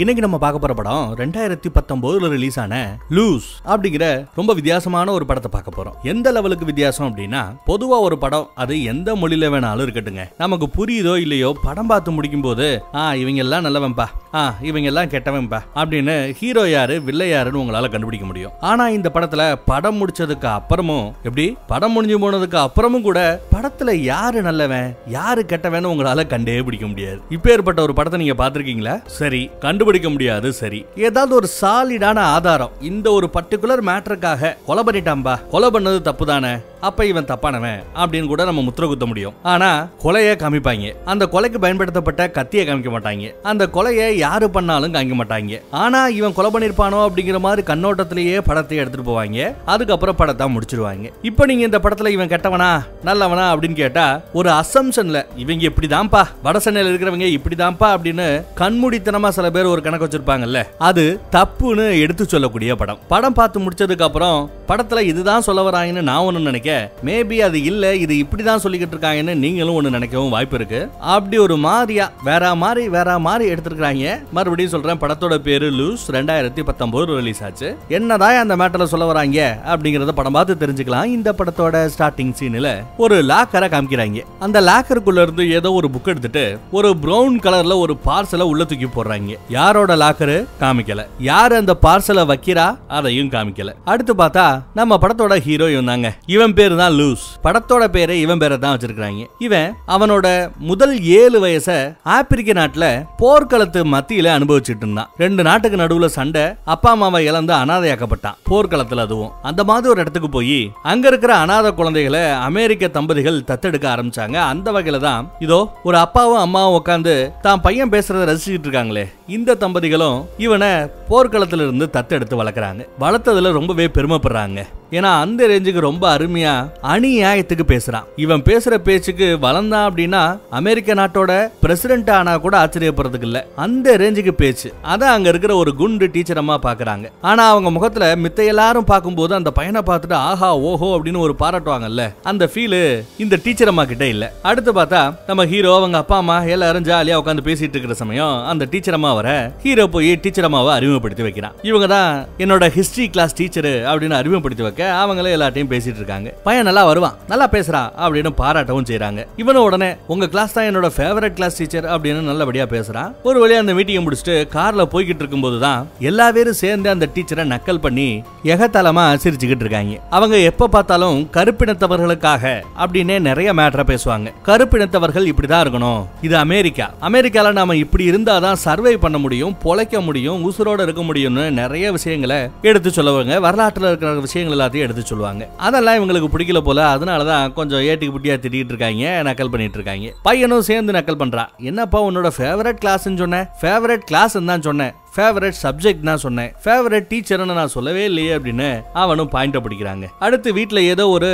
இன்னைக்கு நம்ம பார்க்க போற படம் ரெண்டாயிரத்தி பத்தொன்பதுல ரிலீஸ் ஆன லூஸ் அப்படிங்கிற ரொம்ப வித்தியாசமான ஒரு படத்தை பார்க்க போறோம். எந்த லெவலுக்கு வித்தியாசம் அப்படின்னா பொதுவா ஒரு படம் அது எந்த மொழியில வேணாலும் இருக்கட்டுங்க. நமக்கு புரியுதோ இல்லையோ படம் பார்த்து முடிக்கும் போது ஆ இவங்க எல்லாம் நல்லவன்பா. ஆ இவங்க எல்லாம் கெட்டவன்பா. அப்படின்னு ஹீரோ யாரு வில்லை யாருன்னு உங்களால கண்டுபிடிக்க முடியும். ஆனா இந்த படத்துல படம் முடிச்சதுக்கு அப்புறமும் எப்படி? படம் முடிஞ்சு போனதுக்கு அப்புறமும் கூட படத்துல யாரு நல்லவன் யாரு கெட்டவன்னு உங்களால கண்டே பிடிக்க முடியாது. இப்பேற்பட்ட ஒரு படத்தை நீங்க பார்த்திருக்கீங்களா? சரி கண்டுபிடிக்க முடியாது சரி. ஏதாவது ஒரு சாலிடான ஆதாரம் இந்த ஒரு பர்டிகுலர் மேட்டருக்காக கொலை பண்ணிட்டான்பா? கொலை பண்ணது தப்பு தானே அப்ப இவன் தப்பானவன் அப்படின்னு கூட நம்ம முத்திர குத்த முடியும். ஆனா கொலைய காமிப்பாங்க. அந்த கொலைக்கு பயன்படுத்தப்பட்ட கத்தியை காமிக்க மாட்டாங்க. அந்த கொலையை யாரு பண்ணாலும் காமிக்க மாட்டாங்க. ஆனா இவன் கொலை பண்ணிருப்பானோ அப்படிங்கிற மாதிரி கண்ணோட்டத்திலேயே படத்தை எடுத்துட்டு போவாங்க. அதுக்கப்புறம் படத்தை முடிச்சிருவாங்க. இப்போ நீங்க இந்த படத்துல இவன் கெட்டவனா நல்லவனா அப்படின்னு கேட்டா ஒரு அசம்ஷன்ல இவங்க இப்படிதான்ப்பா. வடசென்னையில இருக்கிறவங்க இப்படிதான்ப்பா அப்படின்னு கண்மூடித்தனமா சில பேர் ஒரு கணக்கு வச்சிருப்பாங்கல்ல. அது தப்புன்னு எடுத்து சொல்லக்கூடிய படம். படம் பார்த்து முடிச்சதுக்கு அப்புறம் படத்துல இதுதான் சொல்ல வராங்கன்னு நான் ஒண்ணு நினைக்க மேபி அது இல்ல இது இப்படிதான் சொல்லிக்கிட்டு இருக்காங்கன்னு நீங்களும் ஒண்ணு நினைக்கவும் வாய்ப்பு இருக்கு. அப்படி ஒரு மாதிரியா வேற மாதிரி வேற மாதிரி எடுத்திருக்காங்க மறுபடியும் சொல்றேன் படத்தோட பேரு லூஸ் ரெண்டாயிரத்தி பத்தொன்பது ரிலீஸ் ஆச்சு. என்னதான் அந்த மேட்டர்ல சொல்ல வராங்க அப்படிங்கறத படம் பார்த்து தெரிஞ்சுக்கலாம். இந்த படத்தோட ஸ்டார்டிங் சீன்ல ஒரு லாக்கரை காமிக்கிறாங்க. அந்த லாக்கருக்குள்ள இருந்து ஏதோ ஒரு புக் எடுத்துட்டு ஒரு பிரவுன் கலர்ல ஒரு பார்சலை உள்ள தூக்கி போடுறாங்க. யாரோட லாக்கரு காமிக்கல. யார் அந்த பார்சலை வைக்கிறா? அதையும் காமிக்கல. அடுத்து பார்த்தா நம்ம படத்தோட ஹீரோ இவன் தாங்க. இவன் பேர் தான் லூஸ். படத்தோட பேரை இவன் பேரை தான் வச்சிருக்கிறாங்க. இவன் அவனோட முதல் ஏழு வயச ஆப்பிரிக்க நாட்டுல போர்க்களத்து மத்தியில அனுபவிச்சுட்டு இருந்தான். ரெண்டு நாட்டுக்கு நடுவுல சண்டை அப்பா அம்மாவை இழந்து அனாதையாக்கப்பட்டான். போர்க்களத்துல அதுவும். அந்த மாதிரி ஒரு இடத்துக்கு போய் அங்க இருக்கிற அனாதை குழந்தைகளை அமெரிக்க தம்பதிகள் தத்தெடுக்க ஆரம்பிச்சாங்க. அந்த வகையில தான் இதோ ஒரு அப்பாவும் அம்மாவும் உட்காந்து தான் பையன் பேசுறத ரசிச்சுட்டு இருக்காங்களே. இந்த தம்பதிகளும் இவனை போர்க்களத்துல இருந்து தத்தெடுத்து வளர்க்குறாங்க. வளர்த்ததுல ரொம்பவே பெருமைப்படுறாங்க. ஏன்னா அந்த ரேஞ்சுக்கு ரொம்ப அருமையா அநியாயத்துக்கு பேசுறான். இவன் பேசுற பேச்சுக்கு வளர்ந்தான் அப்படின்னா அமெரிக்க நாட்டோட பிரசிடென்ட் ஆனா கூட ஆச்சரியப்படுறதுக்கு இல்ல. அந்த ரேஞ்சுக்கு பேச்சு. அதான் அங்க இருக்கிற ஒரு குண்டு டீச்சரமா பாக்குறாங்க. ஆனா அவங்க முகத்துல மித்த எல்லாரும் பார்க்கும்போது அந்த பையனை பார்த்துட்டு ஆஹா ஓஹோ அப்படின்னு ஒரு பாராட்டுவாங்கல்ல. அந்த ஃபீலு இந்த டீச்சர் அம்மா கிட்ட இல்ல. அடுத்து பார்த்தா நம்ம ஹீரோ அவங்க அப்பா அம்மா எல்லாரும் ஜாலியா உட்காந்து பேசிட்டு இருக்கிற சமயம் அந்த டீச்சர் அம்மா வர ஹீரோ போய் டீச்சர் அம்மாவை அறிமுகப்படுத்தி வைக்கிறான். இவங்க தான் என்னோட ஹிஸ்டரி கிளாஸ் டீச்சரு அப்படின்னு அறிமுகப்படுத்தி வைக்க அவங்களே எல்லாத்தையும் பேசிட்டு இருக்காங்க. பையன் நல்லா வருவான் நல்லா பேசுறான் அப்படின்னு பாராட்டவும் செய்யறாங்க இவனும் உடனே உங்க கிளாஸ் தான் என்னோட ஃபேவரட் கிளாஸ் டீச்சர் அப்படின்னு நல்லபடியா பேசுறான் ஒரு வழியா அந்த மீட்டிங்கை முடிச்சுட்டு கார்ல போய்கிட்டு இருக்கும்போது தான் எல்லா பேரும் சேர்ந்து அந்த டீச்சரை நக்கல் பண்ணி எகத்தலமா சிரிச்சுக்கிட்டு இருக்காங்க. அவங்க எப்ப பார்த்தாலும் கருப்பினத்தவர்களுக்காக அப்படின்னே நிறைய மேட்டரை பேசுவாங்க. கருப்பினத்தவர்கள் இப்படிதான் இருக்கணும். இது அமெரிக்கா. அமெரிக்கால நாம இப்படி இருந்தாதான் சர்வை பண்ண முடியும் பொழைக்க முடியும் உசுரோட இருக்க முடியும்னு நிறைய விஷயங்களை எடுத்து சொல்லுவாங்க. வரலாற்றுல இருக்கிற விஷயங்கள் எல்லாத்தையும் எடுத்து சொல்லுவாங்க. அதெல்லாம் இவங்களுக்கு பிடிக்கல போல அதனாலதான் கொஞ்சம் ஏட்டுக்கு புட்டியா திட்டிட்டு இருக்காங்க நக்கல் பண்ணிட்டு இருக்காங்க. பையனும் சேர்ந்து நக்கல் பண்றான் என்னப்பா உன்னோட ஃபேவரட் கிளாஸ்ன்னு சொன்னேன் ஃபேவரட் கிளாஸ் தான் சொன்னேன் ஃபேவரட் சப்ஜெக்ட் நான் சொன்னேன். ஃபேவரட் டீச்சர்னு நான் சொல்லவே இல்லையே அப்படின்னு அவனும் பாயிண்ட் பிடிக்கிறாங்க. அடுத்து வீட்டில் ஏதோ ஒரு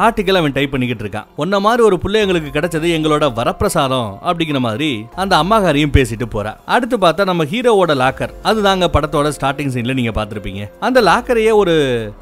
ஆர்டிக்கல் அவன் டைப் பண்ணிக்கிட்டு இருக்கான். உன்ன மாதிரி ஒரு பிள்ளை எங்களுக்கு கிடைச்சது எங்களோட வரப்பிரசாதம் அப்படிங்கிற மாதிரி அந்த அம்மாக்காரையும் பேசிட்டு போறா. அடுத்து பார்த்தா நம்ம ஹீரோவோட லாக்கர் அதுதாங்க படத்தோட ஸ்டார்டிங் சீன்ல நீங்க பாத்திருப்பீங்க அந்த லாக்கரையே ஒரு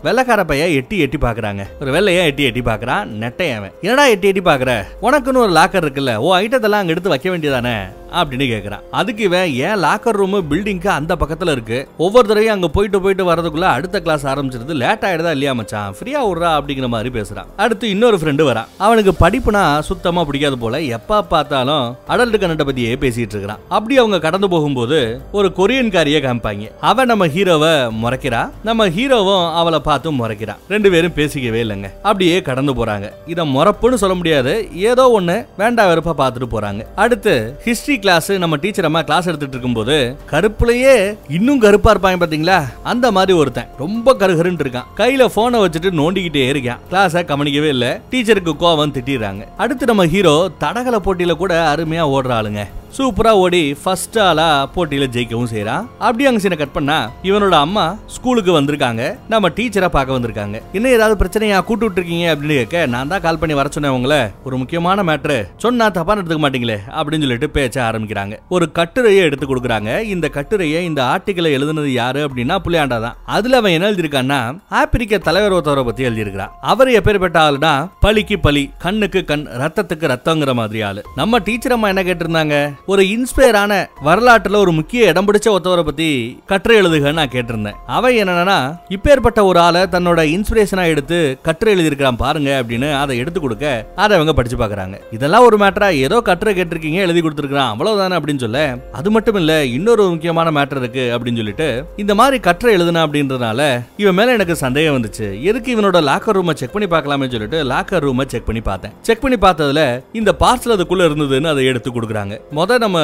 வெள்ளக்கார பைய எட்டி எட்டி பாக்குறாங்க ஒரு வெள்ளையா எட்டி எட்டி பாக்குறான் நெட்டையவன் என்னடா எட்டி எட்டி பாக்குற உனக்குன்னு ஒரு லாக்கர் இருக்குல்ல. ஓ ஐட்டத்தெல்லாம் அங்க எடுத்து வைக்க வேண்டியதானே? அப்படின்னு கேக்குறான். அதுக்கு இவன் ஏன் லாக்கர் ரூம் பில்டிங்க்கு அந்த பக்கத்துல இருக்கு. ஒவ்வொரு தடவையும் அங்க போயிட்டு போயிட்டு வரதுக்குள்ள அடுத்த கிளாஸ் ஆரம்பிச்சிருது. லேட் ஆயிடுதா இல்லையா மச்சான்? ஃப்ரீயா விடுறா அப்படிங்கிற மாதிரி பேசுறான். அடுத்து இன்னொரு ஃப்ரெண்டு வரான். அவனுக்கு படிப்புனா சுத்தமா பிடிக்காது போல. எப்ப பார்த்தாலும் அடல்ட் கண்ணட்ட பத்தியே பேசிட்டு இருக்கிறான். அப்படி அவங்க கடந்து போகும்போது ஒரு கொரியன் காரிய காமிப்பாங்க. அவன் நம்ம ஹீரோவை முறைக்கிறா. நம்ம ஹீரோவும் அவளை பார்த்து முறைக்கிறான் ரெண்டு பேரும் பேசிக்கவே இல்லைங்க. அப்படியே கடந்து போறாங்க. இத முறப்புன்னு சொல்ல முடியாது. ஏதோ ஒண்ணு வேண்டா வெறுப்பா பார்த்துட்டு போறாங்க. அடுத்து ஹிஸ்டரி கிளாஸ் நம்ம டீச்சர் அம்மா கிளாஸ் எடுத்துட்டு இருக்கும்போது கருப்புலயே இன்னும் கருப்பா இருப்பாங்க பாத்தீங்களா? அந்த மாதிரி ஒருத்தன். ரொம்ப கருகருன்னு இருக்கான். கையில போனை வச்சுட்டு நோண்டிக்கிட்டே இருக்கான். கிளாஸ கவனிக்கவே இல்ல. டீச்சருக்கு கோவம் திட்டிடுறாங்க. அடுத்து நம்ம ஹீரோ தடகள போட்டியில கூட அருமையா ஓடுற ஆளுங்க. சூப்பரா ஓடி ஃபர்ஸ்ட் ஆளா போட்டியில ஜெயிக்கவும் செய்கிறான் அப்படியே அங்க சீனை கட் பண்ணா இவனோட அம்மா ஸ்கூலுக்கு வந்திருக்காங்க. நம்ம டீச்சரை பார்க்க வந்திருக்காங்க. இன்னும் ஏதாவது பிரச்சனையா கூட்டு விட்டுருக்கீங்க அப்படின்னு கேட்க நான் தான் கால் பண்ணி வர சொன்னேன் உங்களை. ஒரு முக்கியமான மேட்ரு சொன்னா தப்பா எடுத்துக்க மாட்டீங்களே அப்படின்னு சொல்லிட்டு பேச்ச ஆரம்பிக்கிறாங்க. ஒரு கட்டுரையை எடுத்து கொடுக்குறாங்க. இந்த கட்டுரையை இந்த ஆர்டிக்கலை எழுதுனது யாரு அப்படின்னா புள்ளையாண்டாதான் தான். அதுல அவன் என்ன எழுதியிருக்கான்னா ஆப்பிரிக்க தலைவர் ஒருத்தவரை பத்தி எழுதியிருக்கிறான் அவர் எப்பேற்பட்ட ஆளுனா பலிக்கு பலி கண்ணுக்கு கண் ரத்தத்துக்கு ரத்தங்கிற மாதிரி ஆளு. நம்ம டீச்சர் அம்மா என்ன கேட்டிருந்தாங்க? ஒரு இன்ஸ்பயரான வரலாற்றுல ஒரு முக்கிய இடம் பிடிச்ச ஒருத்தவரை பத்தி கட்டுரை எழுதுக நான் கேட்டிருந்தேன். அவன் என்னன்னா இப்பேற்பட்ட ஒரு ஆளை தன்னோட இன்ஸ்பிரேஷனா எடுத்து கட்டுரை எழுதியிருக்கிறான் பாருங்க அப்படின்னு அதை எடுத்து கொடுக்க அதை அவங்க படிச்சு பார்க்கறாங்க. இதெல்லாம் ஒரு மேட்டரா ஏதோ கட்டுரை கேட்டிருக்கீங்க எழுதி கொடுத்துருக்கான் அவ்வளவுதானே அப்படின்னு சொல்ல அது மட்டும் இல்ல இன்னொரு முக்கியமான மேட்டர் இருக்கு அப்படின்னு சொல்லிட்டு இந்த மாதிரி கட்டுரை எழுதுனா அப்படின்றதுனால இவன் மேல எனக்கு சந்தேகம் வந்துச்சு. எதுக்கு இவனோட லாக்கர் ரூமை செக் பண்ணி பார்க்கலாமே சொல்லிட்டு லாக்கர் ரூமை செக் பண்ணி பார்த்தேன். செக் பண்ணி பார்த்ததுல இந்த பார்சல் அதுக்குள்ள இருந்ததுன்னு அதை எடுத்து கொடுக்குறாங்க. முத நம்ம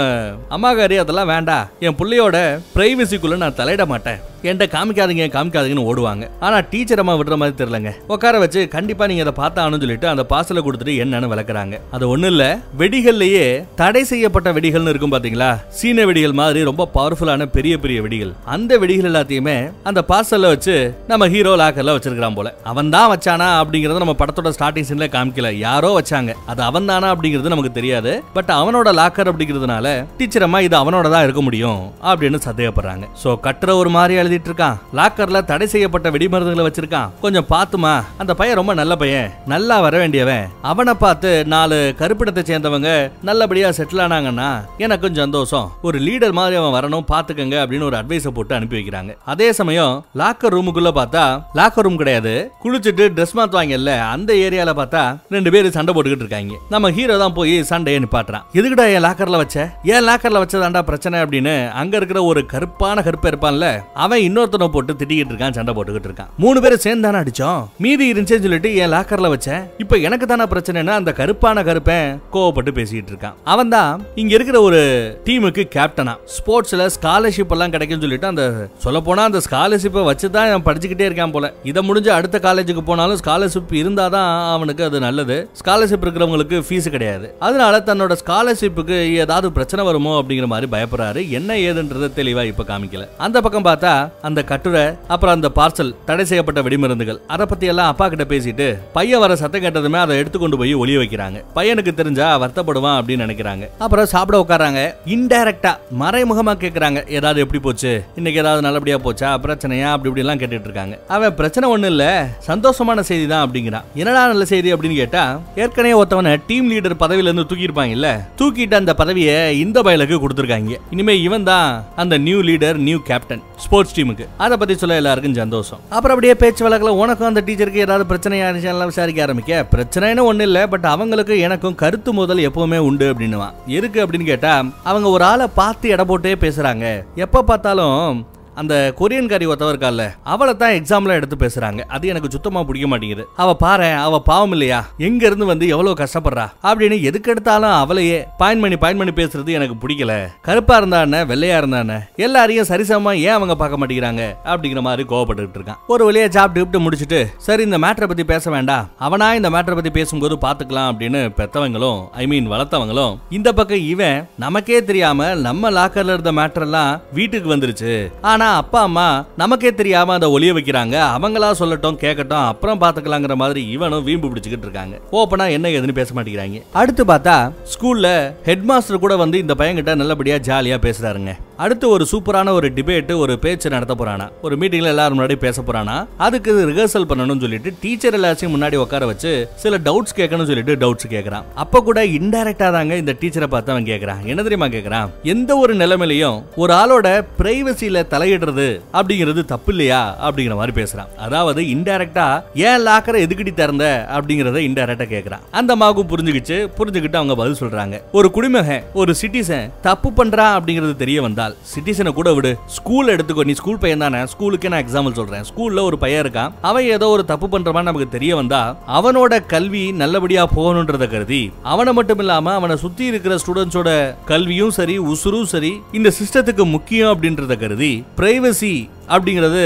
அம்மாகாரி அதெல்லாம் வேண்டாம். என் பிள்ளையோட பிரைவசிக்குள்ள நான் தலையிட மாட்டேன். என்கிட்ட காமிக்காதீங்க காமிக்காதீங்கன்னு ஓடுவாங்க. ஆனா டீச்சர் அம்மா விடுற மாதிரி தெரியலங்க. உட்கார வச்சு கண்டிப்பா நீங்க அதை பார்த்தானு சொல்லிட்டு அந்த பார்சலை கொடுத்துட்டு என்னன்னு விளக்குறாங்க. அது ஒண்ணு இல்ல வெடிகள்லயே தடை செய்யப்பட்ட வெடிகள்னு இருக்கும் பாத்தீங்களா? சீன வெடிகள் மாதிரி ரொம்ப பவர்ஃபுல்லான பெரிய பெரிய வெடிகள். அந்த வெடிகள் எல்லாத்தையுமே அந்த பார்சல்ல வச்சு நம்ம ஹீரோ லாக்கர்ல வச்சிருக்கிறான் போல. அவன் தான் வச்சானா அப்படிங்கறத நம்ம படத்தோட ஸ்டார்டிங் சீன்ல காமிக்கல. யாரோ வச்சாங்க. அது அவன் தானா அப்படிங்கிறது நமக்கு தெரியாது. பட் அவனோட லாக்கர் அப்படிங்கிறதுனால டீச்சர் அம்மா இது அவனோட தான் இருக்க முடியும் அப்படின்னு சந்தேகப்படுறாங்க. சோ கட்டுற ஒரு மாதிரி எழுதிட்டு இருக்கான் லாக்கர்ல தடை செய்யப்பட்ட வெடிமருந்துகளை வச்சிருக்கான். கொஞ்சம் பாத்துமா அந்த பையன் ரொம்ப நல்ல பையன். நல்லா வர வேண்டியவன். அவனை பார்த்து நாலு கருப்பிடத்தை சேர்ந்தவங்க நல்லபடியா செட்டில் ஆனாங்கன்னா எனக்கு கொஞ்சம் சந்தோஷம். ஒரு லீடர் மாதிரி அவன் வரணும் பாத்துக்கங்க அப்படின்னு ஒரு அட்வைஸை போட்டு அனுப்பி வைக்கிறாங்க. அதே சமயம் லாக்கர் ரூமுக்குள்ள பார்த்தா லாக்கர் ரூம் கிடையாது. குளிச்சுட்டு ட்ரெஸ் மாத்துவாங்கல்ல அந்த ஏரியால பார்த்தா ரெண்டு பேரும் சண்டை போட்டுக்கிட்டு இருக்காங்க. நம்ம ஹீரோ தான் போய் சண்டையை நிப்பாட்டுறான். எதுக்குடா என் லாக்கர்ல வச்ச? ஏன் லாக்கர்ல வச்சதாண்டா பிரச்சனை அப்படின்னு அங்க இருக்கிற ஒரு கருப்பான கருப்பை இருப்பான்ல அவன் இன்னொருத்தனை போட்டு திட்டிக்கிட்டு இருக்கான் சண்டை போட்டுக்கிட்டு இருக்கான். மூணு பேரும் சேர்ந்து தானே அடிச்சோம். மீதி இருந்துச்சுன்னு சொல்லிட்டு என் லாக்கர்ல வச்சேன். இப்போ எனக்கு தானே பிரச்சனைனா அந்த கருப்பான கருப்பன் கோவப்பட்டு பேசிக்கிட்டு இருக்கான். அவன் தான் இங்க இருக்கிற ஒரு டீமுக்கு கேப்டனா ஸ்போர்ட்ஸ்ல ஸ்காலர்ஷிப் எல்லாம் கிடைக்கும்னு சொல்லிட்டு அந்த சொல்ல போனா அந்த ஸ்காலர்ஷிப்பை வச்சு தான் அவன் படிச்சுக்கிட்டே இருக்கான் போல. இதை முடிஞ்சு அடுத்த காலேஜுக்கு போனாலும் ஸ்காலர்ஷிப் இருந்தாதான் அவனுக்கு அது நல்லது. ஸ்காலர்ஷிப் இருக்கிறவங்களுக்கு ஃபீஸ் கிடையாது. அதனால தன்னோட ஸ்காலர்ஷிப்புக்கு ஏதாவது பிரச்சனை வருமோ அப்படிங்கிற மாதிரி பயப்படுறாரு. என்ன ஏதுன்றது தெளிவா இப்ப காமிக்கல. அந்த பக்கம் பார்த்தா அந்த கட்டுரை அப்புறம் அந்த பார்சல் தடை செய்யப்பட்ட வெடிமருந்துகள். அதை பத்தி எல்லாம் அப்பா கிட்ட பேசிட்டு பையன் வர சத்தம் கேட்டதுமே அதை எடுத்துக்கொண்டு போய் ஒளிய வைக்கிறாங்க. பையனுக்கு தெரிஞ்சா வருத்தப்படுவான் அப்படின்னு நினைக்கிறாங்க. அப்புறம் சாப்பிட உட்காராங்க இன்டைரக்டா மறைமுகமா கேக்குறாங்க. ஏதாவது எப்படி போச்சு? இன்னைக்கு ஏதாவது நல்லபடியா போச்சா? பிரச்சனையா? அப்படி இப்படி எல்லாம் கேட்டுட்டு இருக்காங்க. அவன் பிரச்சனை ஒண்ணு இல்ல சந்தோஷமான செய்தி தான் அப்படிங்கிறான். என்னடா நல்ல செய்தி அப்படின்னு கேட்டா ஏற்கனவே ஒருத்தவனை டீம் லீடர் பதவியில இருந்து தூக்கியிருப்பாங்கல்ல தூக்கிட்டு அந்த பதவியை இந்த பயலுக்கு கொடுத்துருக்காங்க. இனிமே இவன் தான் அந்த new leader new captain sports டீமுக்கு அதை பத்தி சொல்ல எல்லாருக்கும் சந்தோஷம். அப்புறம் அப்படியே பேச்சு வழக்கில் உனக்கும் அந்த டீச்சருக்கு ஏதாவது பிரச்சனை இருந்துச்சுன்னா விசாரிக்க ஆரம்பிக்க. பிரச்சனைன்னு ஒண்ணு இல்ல பட் அவங்களுக்கு எனக்கும் கருத்து முதல் எப்பவுமே உண்டு அப்படின்னுவான். எதுக்கு அப்படின்னு கேட்டா அவங்க ஒரு ஆளை பார்த்து எடை போட்டே பேசுறாங்க. எப்ப பார்த்தாலும் அந்த கொரியன் காரி ஒருத்தவ இருக்கால அவளை தான் எக்ஸாம்ல எடுத்து பேசுறாங்க. அது எனக்கு சுத்தமா பிடிக்க மாட்டேங்குது. அவ பாரு அவ பாவம் இல்லையா? எங்க இருந்து வந்து எவ்வளவு கஷ்டப்படுறா? அப்படின்னு எதுக்கு எடுத்தாலும் அவளையே பாயிண்ட் பண்ணி பாயிண்ட் பண்ணி பேசுறது எனக்கு பிடிக்கல. கருப்பா இருந்தானே வெள்ளையா இருந்தானே எல்லாரையும் சரிசமமா ஏன் அவங்க பார்க்க மாட்டேங்கிறாங்க? அப்படிங்கிற மாதிரி கோவப்பட்டுக்கிட்டு இருக்கான். ஒரு வழியா சாப்பிட்டு விட்டு முடிச்சுட்டு சரி இந்த மேட்டரை பத்தி பேச வேண்டாம். அவனா இந்த மேட்டரை பத்தி பேசும்போது பாத்துக்கலாம் அப்படின்னு பெத்தவங்களும் ஐ மீன் வளர்த்தவங்களும் இந்த பக்கம் இவன் நமக்கே தெரியாம நம்ம லாக்கர்ல இருந்த மேட்டர் எல்லாம் வீட்டுக்கு வந்துருச்சு. ஆனா அப்பா அம்மா நமக்கே தெரியாம அதை ஒளிய வைக்கிறாங்க. அவங்களா சொல்லட்டும் கேட்கட்டும் அப்புறம் பார்த்துக்கலாங்கிற மாதிரி இவனும் வீம்பு பிடிச்சிக்கிட்டு இருக்காங்க. ஓப்பனா என்ன ஏதுன்னு பேச மாட்டேங்கிறாங்க. அடுத்து பார்த்தா ஸ்கூல்ல ஹெட் மாஸ்டர் கூட வந்து இந்த பையன்கிட்ட நல்லபடியா ஜாலியா பேசுறாருங்க. அடுத்து ஒரு சூப்பரான ஒரு டிபேட் ஒரு பேச்சு நடத்த போறானா? ஒரு மீட்டிங்ல எல்லாரும் முன்னாடி பேச போறானா? அதுக்கு ரிஹர்சல் பண்ணணும்னு சொல்லிட்டு டீச்சர் எல்லாத்தையும் முன்னாடி உட்கார வச்சு சில டவுட்ஸ் கேட்கணும்னு சொல்லிட்டு டவுட்ஸ் கேட்கறான் அப்ப கூட இன்டைரக்டா தாங்க இந்த டீச்சரை பார்த்து அவன் கேட்கறான் என்ன தெரியுமா கேட்கறான் எந்த ஒரு நிலைமையிலையும் ஒரு ஆளோட பிரைவசியில தலையிடுறது அப்படிங்கிறது தப்பு இல்லையா? அப்படிங்கிற மாதிரி பேசுறான். அதாவது இன்டைரக்டா ஏன் லாக்கரை எதுக்கிட்டி திறந்த? அப்படிங்கறத இன்டைரக்டா கேட்கறான் அந்த அம்மாவுக்கும் புரிஞ்சுக்கிச்சு புரிஞ்சுக்கிட்டு அவங்க பதில் சொல்றாங்க. ஒரு குடிமகன் ஒரு சிட்டிசன் தப்பு பண்றான் அப்படிங்கிறது தெரிய வந்தால் சிட்டிசனை கூட விடு. ஸ்கூல் எடுத்துக்கோ. நீ ஸ்கூல் பையன் தானே. ஸ்கூலுக்கு நான் எக்ஸாம்பிள் சொல்றேன். ஸ்கூல்ல ஒரு பையன் இருக்கான். அவன் ஏதோ ஒரு தப்பு பண்றமான்னு நமக்கு தெரிய வந்தா அவனோட கல்வி நல்லபடியா போகணுன்றத கருதி அவனை மட்டும் இல்லாம அவனை சுத்தி இருக்கிற ஸ்டூடெண்ட்ஸோட கல்வியும் சரி உசுரும் சரி இந்த சிஸ்டத்துக்கு முக்கியம் அப்படின்றத கருதி பிரைவசி அப்படிங்கிறது